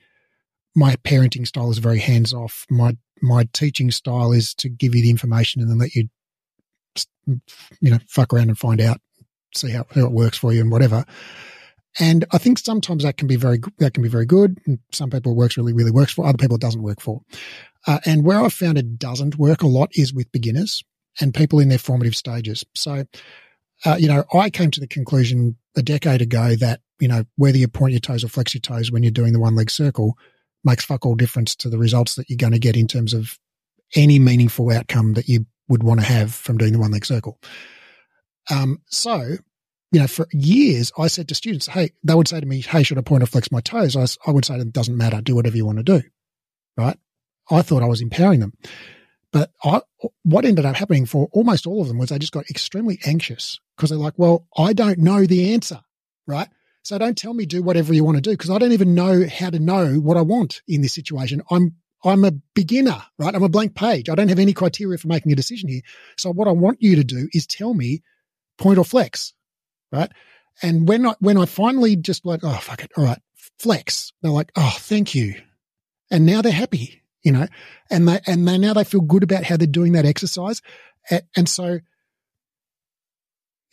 my parenting style is very hands off. My, my teaching style is to give you the information and then let you, you know, fuck around and find out, see how, how it works for you and whatever. And I think sometimes that can be very, that can be very good. And some people it works really, really works for. Other people it doesn't work for. Uh, and where I've found it doesn't work a lot is with beginners and people in their formative stages. So uh, you know, I came to the conclusion a decade ago that, you know, whether you point your toes or flex your toes when you're doing the one leg circle makes fuck all difference to the results that you're going to get in terms of any meaningful outcome that you would want to have from doing the one leg circle. Um, so, you know, for years I said to students, Hey, they would say to me, Hey, should I point or flex my toes? I, I would say to them, doesn't matter. Do whatever you want to do. Right. I thought I was empowering them. But I, what ended up happening for almost all of them was they just got extremely anxious because they're like, well, I don't know the answer, right? So don't tell me do whatever you want to do because I don't even know how to know what I want in this situation. I'm I'm a beginner, right? I'm a blank page. I don't have any criteria for making a decision here. So what I want you to do is tell me point or flex, right? And when I when I finally just like, oh fuck it, all right, flex, they're like, oh, thank you, and now they're happy you know, and they, and they now they feel good about how they're doing that exercise. And so,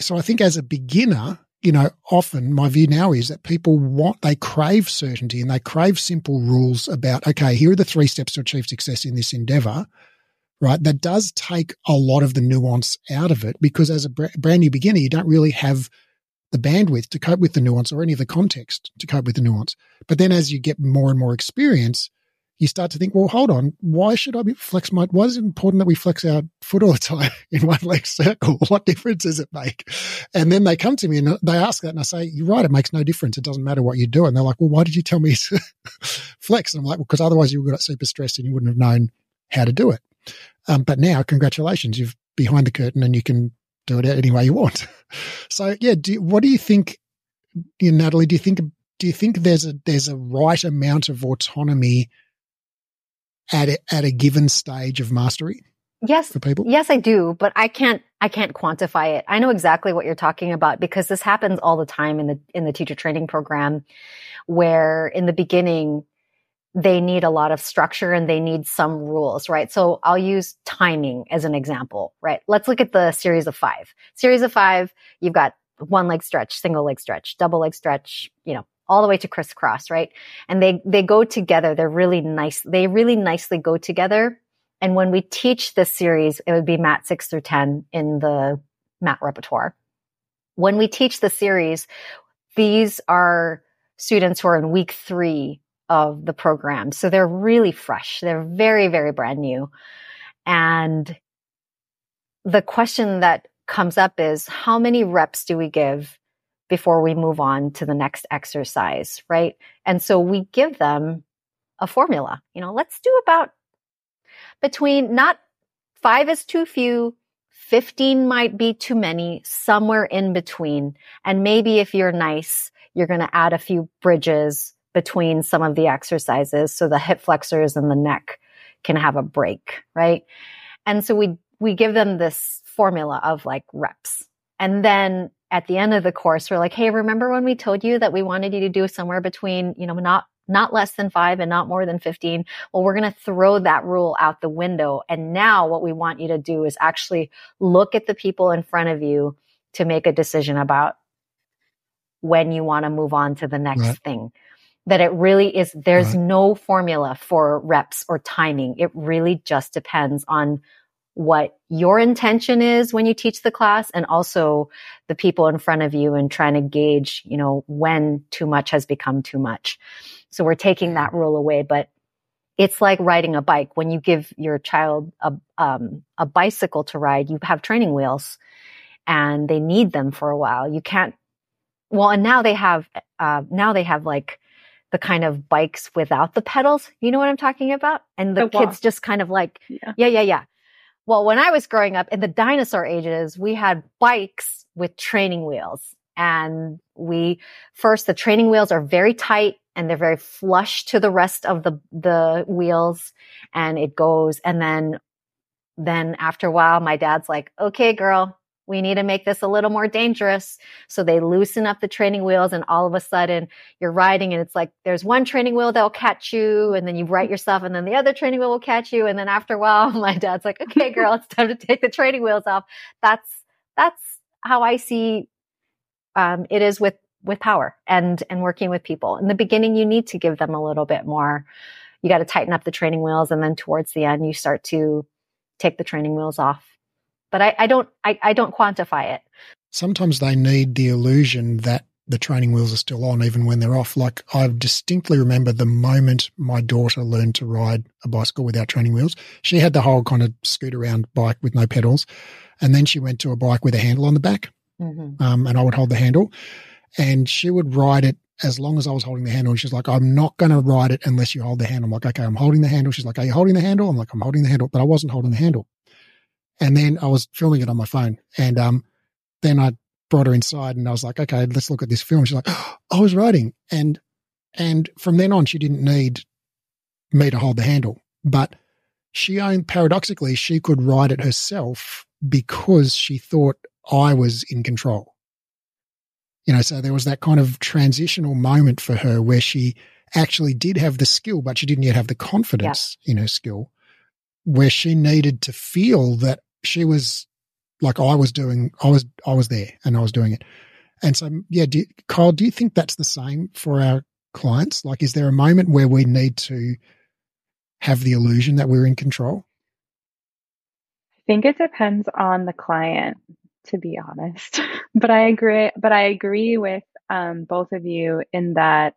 so I think as a beginner, you know, often my view now is that people want, they crave certainty and they crave simple rules about, okay, here are the three steps to achieve success in this endeavor, right? That does take a lot of the nuance out of it because as a brand new beginner, you don't really have the bandwidth to cope with the nuance or any of the context to cope with the nuance. But then as you get more and more experience, you start to think, well, hold on, why should I be flex my, why is it important that we flex our foot all the time in one leg circle? What difference does it make? And then they come to me and they ask that and I say, you're right. It makes no difference. It doesn't matter what you do. And they're like, well, why did you tell me to flex? And I'm like, well, because otherwise you would get super stressed and you wouldn't have known how to do it. Um, but now congratulations, you've behind the curtain and you can do it any way you want. so yeah, do, what do you think, you know, Natalie, do you think, do you think there's a, there's a right amount of autonomy at a, at a given stage of mastery? Yes. For people? Yes, I do, but I can't I can't quantify it. I know exactly what you're talking about because this happens all the time in the in the teacher training program where in the beginning they need a lot of structure and they need some rules, right? So I'll use timing as an example, right? Let's look at the series of 5. Series of 5, you've got one leg stretch, single leg stretch, double leg stretch, you know, all the way to crisscross, right? And they, they go together. They're really nice. They really nicely go together. And when we teach this series, it would be mat six through 10 in the mat repertoire. When we teach the series, these are students who are in week three of the program. So they're really fresh. They're very, very brand new. And the question that comes up is how many reps do we give before we move on to the next exercise, right? And so we give them a formula. You know, let's do about between not five is too few, 15 might be too many, somewhere in between. And maybe if you're nice, you're going to add a few bridges between some of the exercises so the hip flexors and the neck can have a break, right? And so we, we give them this formula of like reps. And then at the end of the course, we're like, Hey, remember when we told you that we wanted you to do somewhere between, you know, not, not less than five and not more than 15. Well, we're going to throw that rule out the window. And now what we want you to do is actually look at the people in front of you to make a decision about when you want to move on to the next right. thing. That it really is, there's right. no formula for reps or timing. It really just depends on what your intention is when you teach the class and also the people in front of you and trying to gauge, you know, when too much has become too much. So we're taking that rule away, but it's like riding a bike. When you give your child a, um, a bicycle to ride, you have training wheels and they need them for a while. You can't, well, and now they have, uh, now they have like, the kind of bikes without the pedals. You know what I'm talking about? And the, the kids just kind of like, yeah. yeah, yeah, yeah. Well, when I was growing up in the dinosaur ages, we had bikes with training wheels. And we first, the training wheels are very tight and they're very flush to the rest of the, the wheels. And it goes. And then, then after a while, my dad's like, okay, girl, we need to make this a little more dangerous. So they loosen up the training wheels and all of a sudden you're riding and it's like there's one training wheel that'll catch you and then you right yourself and then the other training wheel will catch you. And then after a while, my dad's like, okay, girl, it's time to take the training wheels off. That's, that's how I see, um, it is with, with power and, and working with people. In the beginning, you need to give them a little bit more. You got to tighten up the training wheels. And then towards the end, you start to take the training wheels off but I, I don't I, I don't quantify it. Sometimes they need the illusion that the training wheels are still on even when they're off. Like I distinctly remember the moment my daughter learned to ride a bicycle without training wheels. She had the whole kind of scoot around bike with no pedals. And then she went to a bike with a handle on the back. Mm-hmm. Um, and I would hold the handle and she would ride it as long as I was holding the handle. And she's like, I'm not going to ride it unless you hold the handle. I'm like, okay, I'm holding the handle. She's like, are you holding the handle? I'm like, I'm holding the handle, but I wasn't holding the handle. And then I was filming it on my phone. And um, then I brought her inside and I was like, okay, let's look at this film. She's like, oh, I was writing. And and from then on, she didn't need me to hold the handle. But she owned, paradoxically, she could ride it herself because she thought I was in control. You know, so there was that kind of transitional moment for her where she actually did have the skill, but she didn't yet have the confidence yeah. in her skill where she needed to feel that she was like I was doing, I was, I was there and I was doing it. And so, yeah, do, Kyle, do you think that's the same for our clients? Like, is there a moment where we need to have the illusion that we're in control? I think it depends on the client, to be honest. but I agree. But I agree with um, both of you in that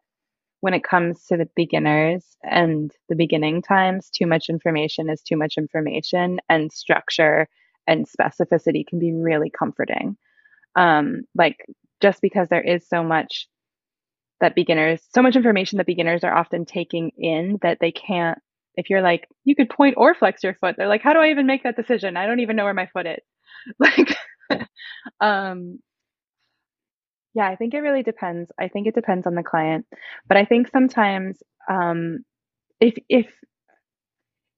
when it comes to the beginners and the beginning times, too much information is too much information, and structure and specificity can be really comforting. Um, like just because there is so much that beginners, so much information that beginners are often taking in that they can't. If you're like, you could point or flex your foot, they're like, how do I even make that decision? I don't even know where my foot is. Like, um, yeah, I think it really depends. I think it depends on the client, but I think sometimes um, if if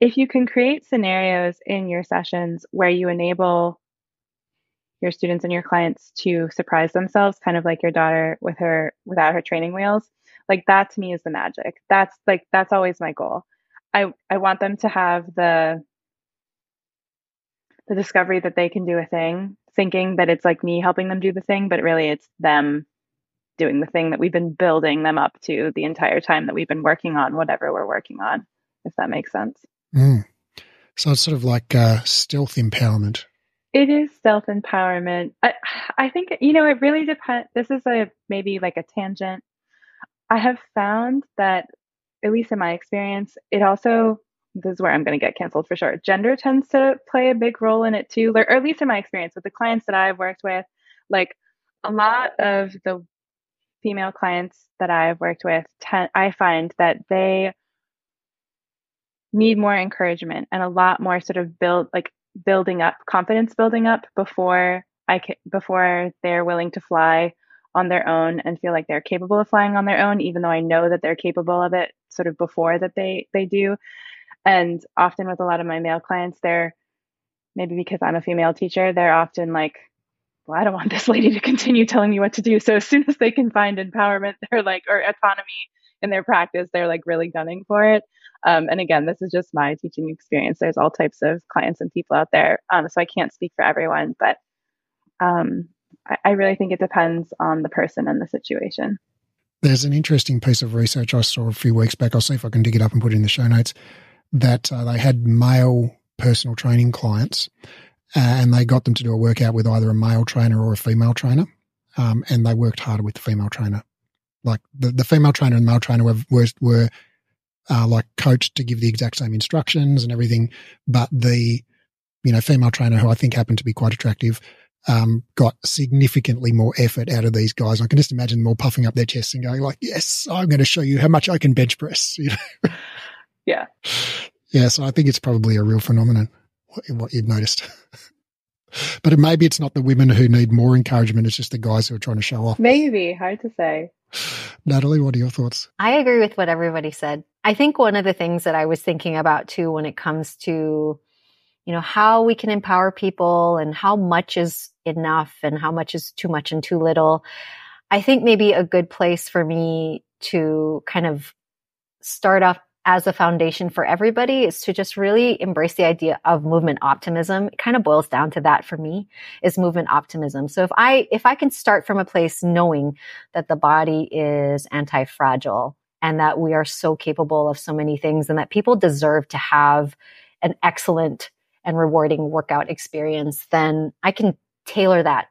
if you can create scenarios in your sessions where you enable your students and your clients to surprise themselves, kind of like your daughter with her without her training wheels, like that to me is the magic. That's like that's always my goal. I I want them to have the the discovery that they can do a thing thinking that it's like me helping them do the thing, but really it's them doing the thing that we've been building them up to the entire time that we've been working on whatever we're working on, if that makes sense. Mm. So it's sort of like uh, stealth empowerment. It is self empowerment. I, I think, you know, it really depends. This is a maybe like a tangent. I have found that, at least in my experience, it also this is where I'm going to get canceled for sure. Gender tends to play a big role in it too, or, at least in my experience with the clients that I've worked with. Like a lot of the female clients that I've worked with, ten, I find that they need more encouragement and a lot more sort of build like building up confidence building up before I can, before they're willing to fly on their own and feel like they're capable of flying on their own even though I know that they're capable of it sort of before that they they do and often with a lot of my male clients they're maybe because I'm a female teacher they're often like well I don't want this lady to continue telling me what to do so as soon as they can find empowerment they're like or autonomy in their practice they're like really gunning for it um, and again, this is just my teaching experience. There's all types of clients and people out there. Um, so I can't speak for everyone, but um, I, I really think it depends on the person and the situation. There's an interesting piece of research I saw a few weeks back. I'll see if I can dig it up and put it in the show notes. That uh, they had male personal training clients, uh, and they got them to do a workout with either a male trainer or a female trainer, um, and they worked harder with the female trainer. Like the, the female trainer and male trainer were, were, were uh, like coached to give the exact same instructions and everything. But the, you know, female trainer who I think happened to be quite attractive, um, got significantly more effort out of these guys. I can just imagine them all puffing up their chests and going like, yes, I'm going to show you how much I can bench press. You know? Yeah. Yeah. So I think it's probably a real phenomenon, what you've noticed. but it, maybe it's not the women who need more encouragement. It's just the guys who are trying to show off. Maybe hard to say. Natalie, what are your thoughts? I agree with what everybody said. I think one of the things that I was thinking about too when it comes to, you know, how we can empower people and how much is enough and how much is too much and too little. I think maybe a good place for me to kind of start off as a foundation for everybody is to just really embrace the idea of movement optimism. It kind of boils down to that for me is movement optimism. So if I, if I can start from a place knowing that the body is anti-fragile and that we are so capable of so many things and that people deserve to have an excellent and rewarding workout experience, then I can tailor that.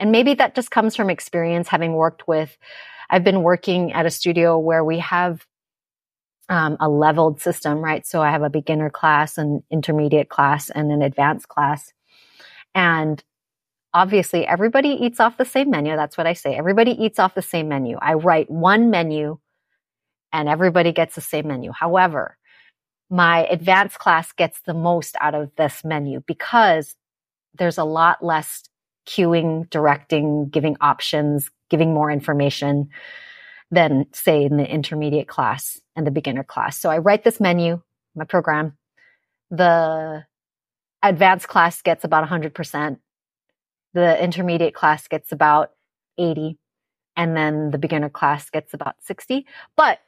And maybe that just comes from experience having worked with, I've been working at a studio where we have um, a leveled system, right? So I have a beginner class, an intermediate class, and an advanced class. And obviously everybody eats off the same menu. That's what I say. Everybody eats off the same menu. I write one menu and everybody gets the same menu. However, my advanced class gets the most out of this menu because there's a lot less cueing, directing, giving options, giving more information than say in the intermediate class and the beginner class. So I write this menu, my program. The advanced class gets about 100% the intermediate class gets about 80 and then the beginner class gets about 60 but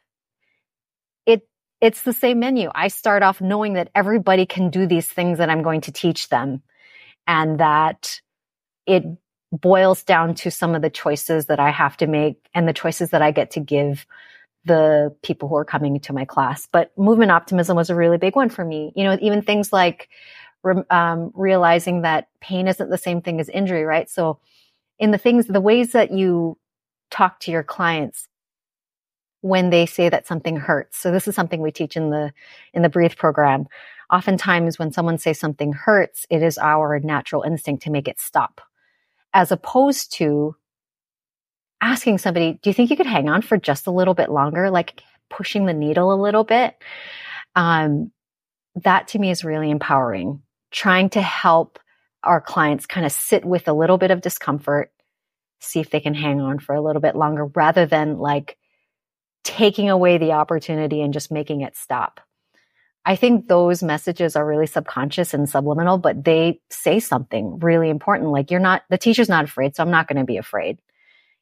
it it's the same menu. I start off knowing that everybody can do these things that i'm going to teach them. And that it boils down to some of the choices that i have to make and the choices that i get to give the people who are coming to my class but movement optimism was a really big one for me you know even things like um, realizing that pain isn't the same thing as injury, right? So, in the things, the ways that you talk to your clients when they say that something hurts. So this is something we teach in the in the breathe program. Oftentimes when someone says something hurts, it is our natural instinct to make it stop. As opposed to asking somebody, do you think you could hang on for just a little bit longer? Like pushing the needle a little bit. Um, that to me is really empowering trying to help our clients kind of sit with a little bit of discomfort, see if they can hang on for a little bit longer rather than like taking away the opportunity and just making it stop. I think those messages are really subconscious and subliminal, but they say something really important. Like you're not, the teacher's not afraid, so I'm not going to be afraid.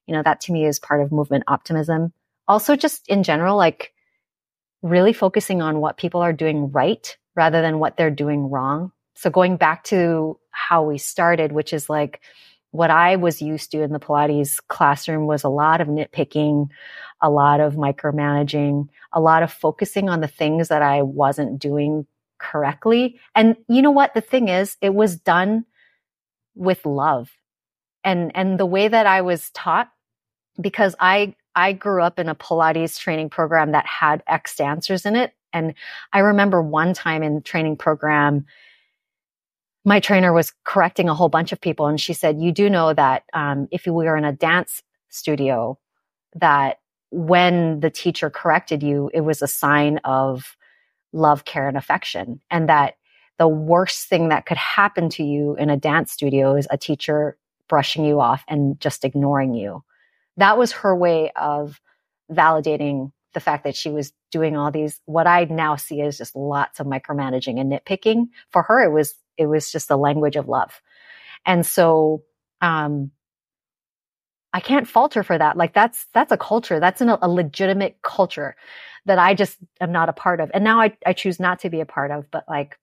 You know, that to me is part of movement optimism. Also, just in general, like really focusing on what people are doing right rather than what they're doing wrong. So going back to how we started, which is like what I was used to in the Pilates classroom was a lot of nitpicking, a lot of micromanaging, a lot of focusing on the things that I wasn't doing correctly. And you know what? The thing is, it was done with love. And, and the way that I was taught, because I, I grew up in a Pilates training program that had X dancers in it. And I remember one time in training program, my trainer was correcting a whole bunch of people and she said you do know that um, if we were in a dance studio that when the teacher corrected you it was a sign of love, care, and affection. And that the worst thing that could happen to you in a dance studio is a teacher brushing you off and just ignoring you. That was her way of validating the fact that she was doing all these, what I now see as just lots of micromanaging and nitpicking. For her, it was, it was just the language of love. And so, um, I can't falter for that. Like that's, that's a culture. That's an, a legitimate culture that I just am not a part of. And now I, I choose not to be a part of, but like,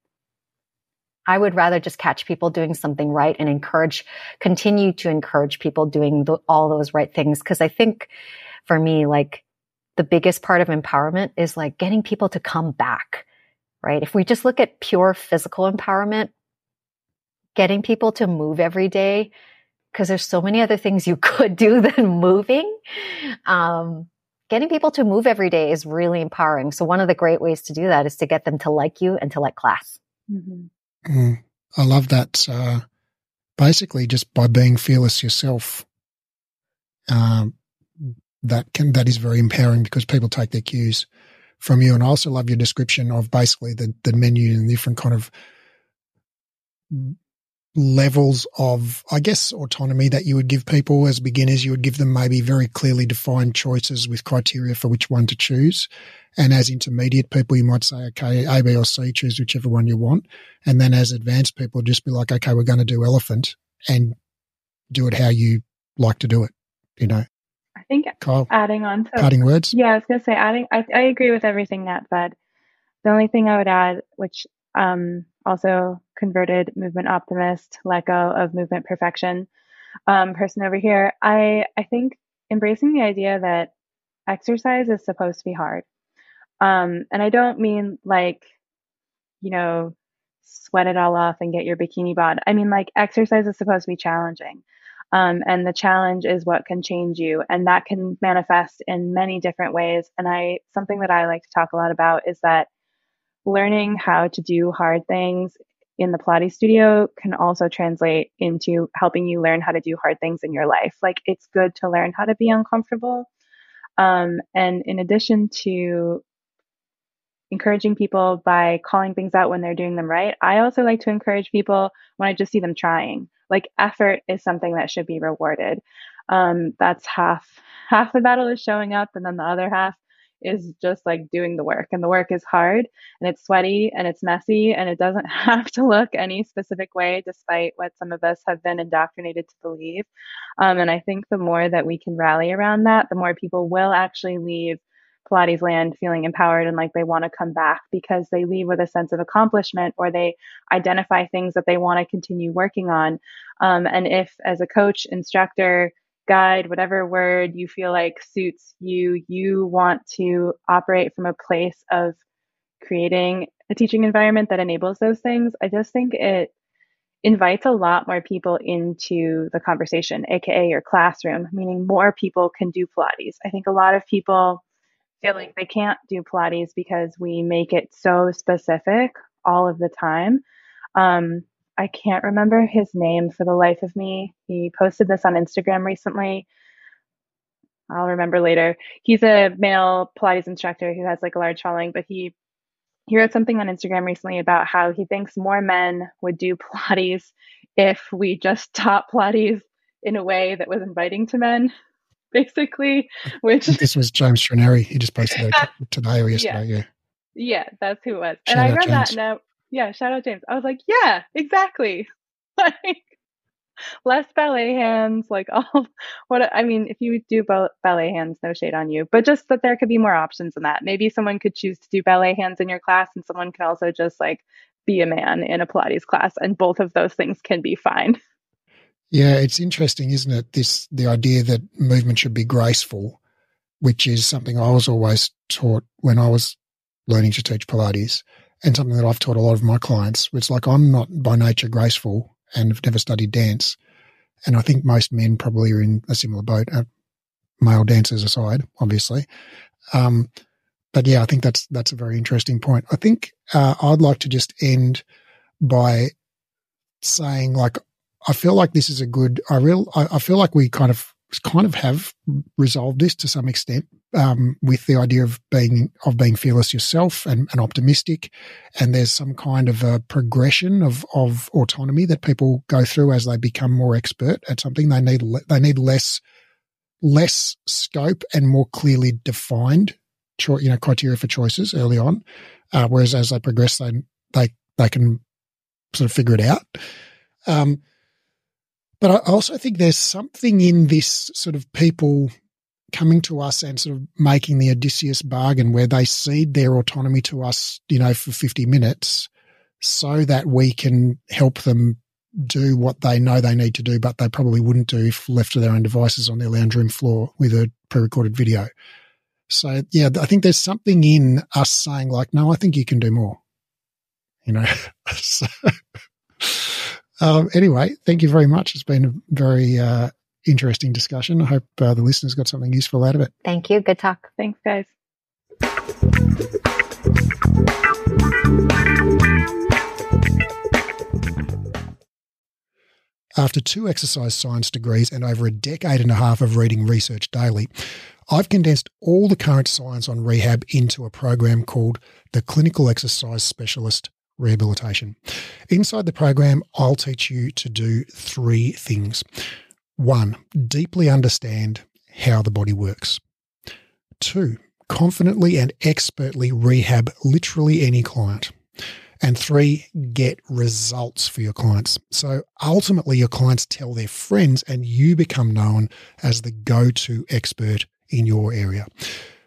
I would rather just catch people doing something right and encourage, continue to encourage people doing the, all those right things. Cause I think for me, like the biggest part of empowerment is like getting people to come back, right? If we just look at pure physical empowerment, getting people to move every day, because there's so many other things you could do than moving. Um, getting people to move every day is really empowering. So one of the great ways to do that is to get them to like you and to like class. Mm-hmm. Mm, I love that. Uh, basically, just by being fearless yourself, um, that can that is very empowering because people take their cues from you. And I also love your description of basically the the menu and different kind of levels of, I guess, autonomy that you would give people as beginners. You would give them maybe very clearly defined choices with criteria for which one to choose. And as intermediate people, you might say, okay, A, B, or C, choose whichever one you want. And then as advanced people, just be like, okay, we're going to do elephant and do it how you like to do it, you know? I think Kyle, adding on to parting words. Yeah, I was going to say adding, I, I agree with everything Nat said. The only thing I would add, which um, also converted movement optimist, let go of movement perfection um, person over here, I, I think embracing the idea that exercise is supposed to be hard. Um, and I don't mean like, you know, sweat it all off and get your bikini bod. I mean, like, exercise is supposed to be challenging. Um, and the challenge is what can change you. And that can manifest in many different ways. And I, something that I like to talk a lot about is that learning how to do hard things in the Pilates studio can also translate into helping you learn how to do hard things in your life. Like it's good to learn how to be uncomfortable. Um, and in addition to encouraging people by calling things out when they're doing them right, I also like to encourage people when I just see them trying. Like effort is something that should be rewarded. Um, that's half half the battle is showing up, and then the other half is just like doing the work. And the work is hard and it's sweaty and it's messy and it doesn't have to look any specific way, despite what some of us have been indoctrinated to believe. Um, and I think the more that we can rally around that, the more people will actually leave Pilates land feeling empowered and like they want to come back because they leave with a sense of accomplishment or they identify things that they want to continue working on. Um, and if, as a coach, instructor, guide, whatever word you feel like suits you, you want to operate from a place of creating a teaching environment that enables those things, I just think it invites a lot more people into the conversation, aka your classroom, meaning more people can do Pilates. I think a lot of people feel like they can't do Pilates because we make it so specific all of the time. Um, I can't remember his name for the life of me. He posted this on Instagram recently. I'll remember later. He's a male Pilates instructor who has like a large following, but he he wrote something on Instagram recently about how he thinks more men would do Pilates if we just taught Pilates in a way that was inviting to men basically. Which this was James Trenary. He just posted that today or yesterday. Yeah. yeah. Yeah, that's who it was. Shout and I read James. that and yeah, shout out James. I was like, yeah, exactly. like less ballet hands, like all what I mean, if you do ballet hands, no shade on you, but just that there could be more options than that. Maybe someone could choose to do ballet hands in your class and someone could also just like be a man in a Pilates class and both of those things can be fine. Yeah, it's interesting, isn't it? This the idea that movement should be graceful, which is something I was always taught when I was learning to teach Pilates, and something that I've taught a lot of my clients. It's like I'm not by nature graceful and have never studied dance, and I think most men probably are in a similar boat. Uh, male dancers aside, obviously. Um, but yeah, I think that's that's a very interesting point. I think uh, I'd like to just end by saying like I feel like this is a good. I real. I, I feel like we kind of kind of have resolved this to some extent um, with the idea of being of being fearless yourself and, and, optimistic, and there's some kind of a progression of of autonomy that people go through as they become more expert at something. They need they need less less scope and more clearly defined, you know, criteria for choices early on. Uh, whereas as they progress, they they they can sort of figure it out. Um, but I also think there's something in this sort of people coming to us and sort of making the Odysseus bargain where they cede their autonomy to us, you know, for 50 minutes so that we can help them do what they know they need to do, but they probably wouldn't do if left to their own devices on their lounge room floor with a pre recorded video. So, yeah, I think there's something in us saying, like, no, I think you can do more. You know, so, um, anyway, thank you very much. It's been a very uh, interesting discussion. I hope uh, the listeners got something useful out of it. Thank you. Good talk. Thanks, guys. After two exercise science degrees and over a decade and a half of reading research daily, I've condensed all the current science on rehab into a program called the Clinical Exercise Specialist Rehabilitation. Inside the program, I'll teach you to do three things. One, deeply understand how the body works. Two, confidently and expertly rehab literally any client. And three, get results for your clients. So ultimately, your clients tell their friends, and you become known as the go to expert in your area.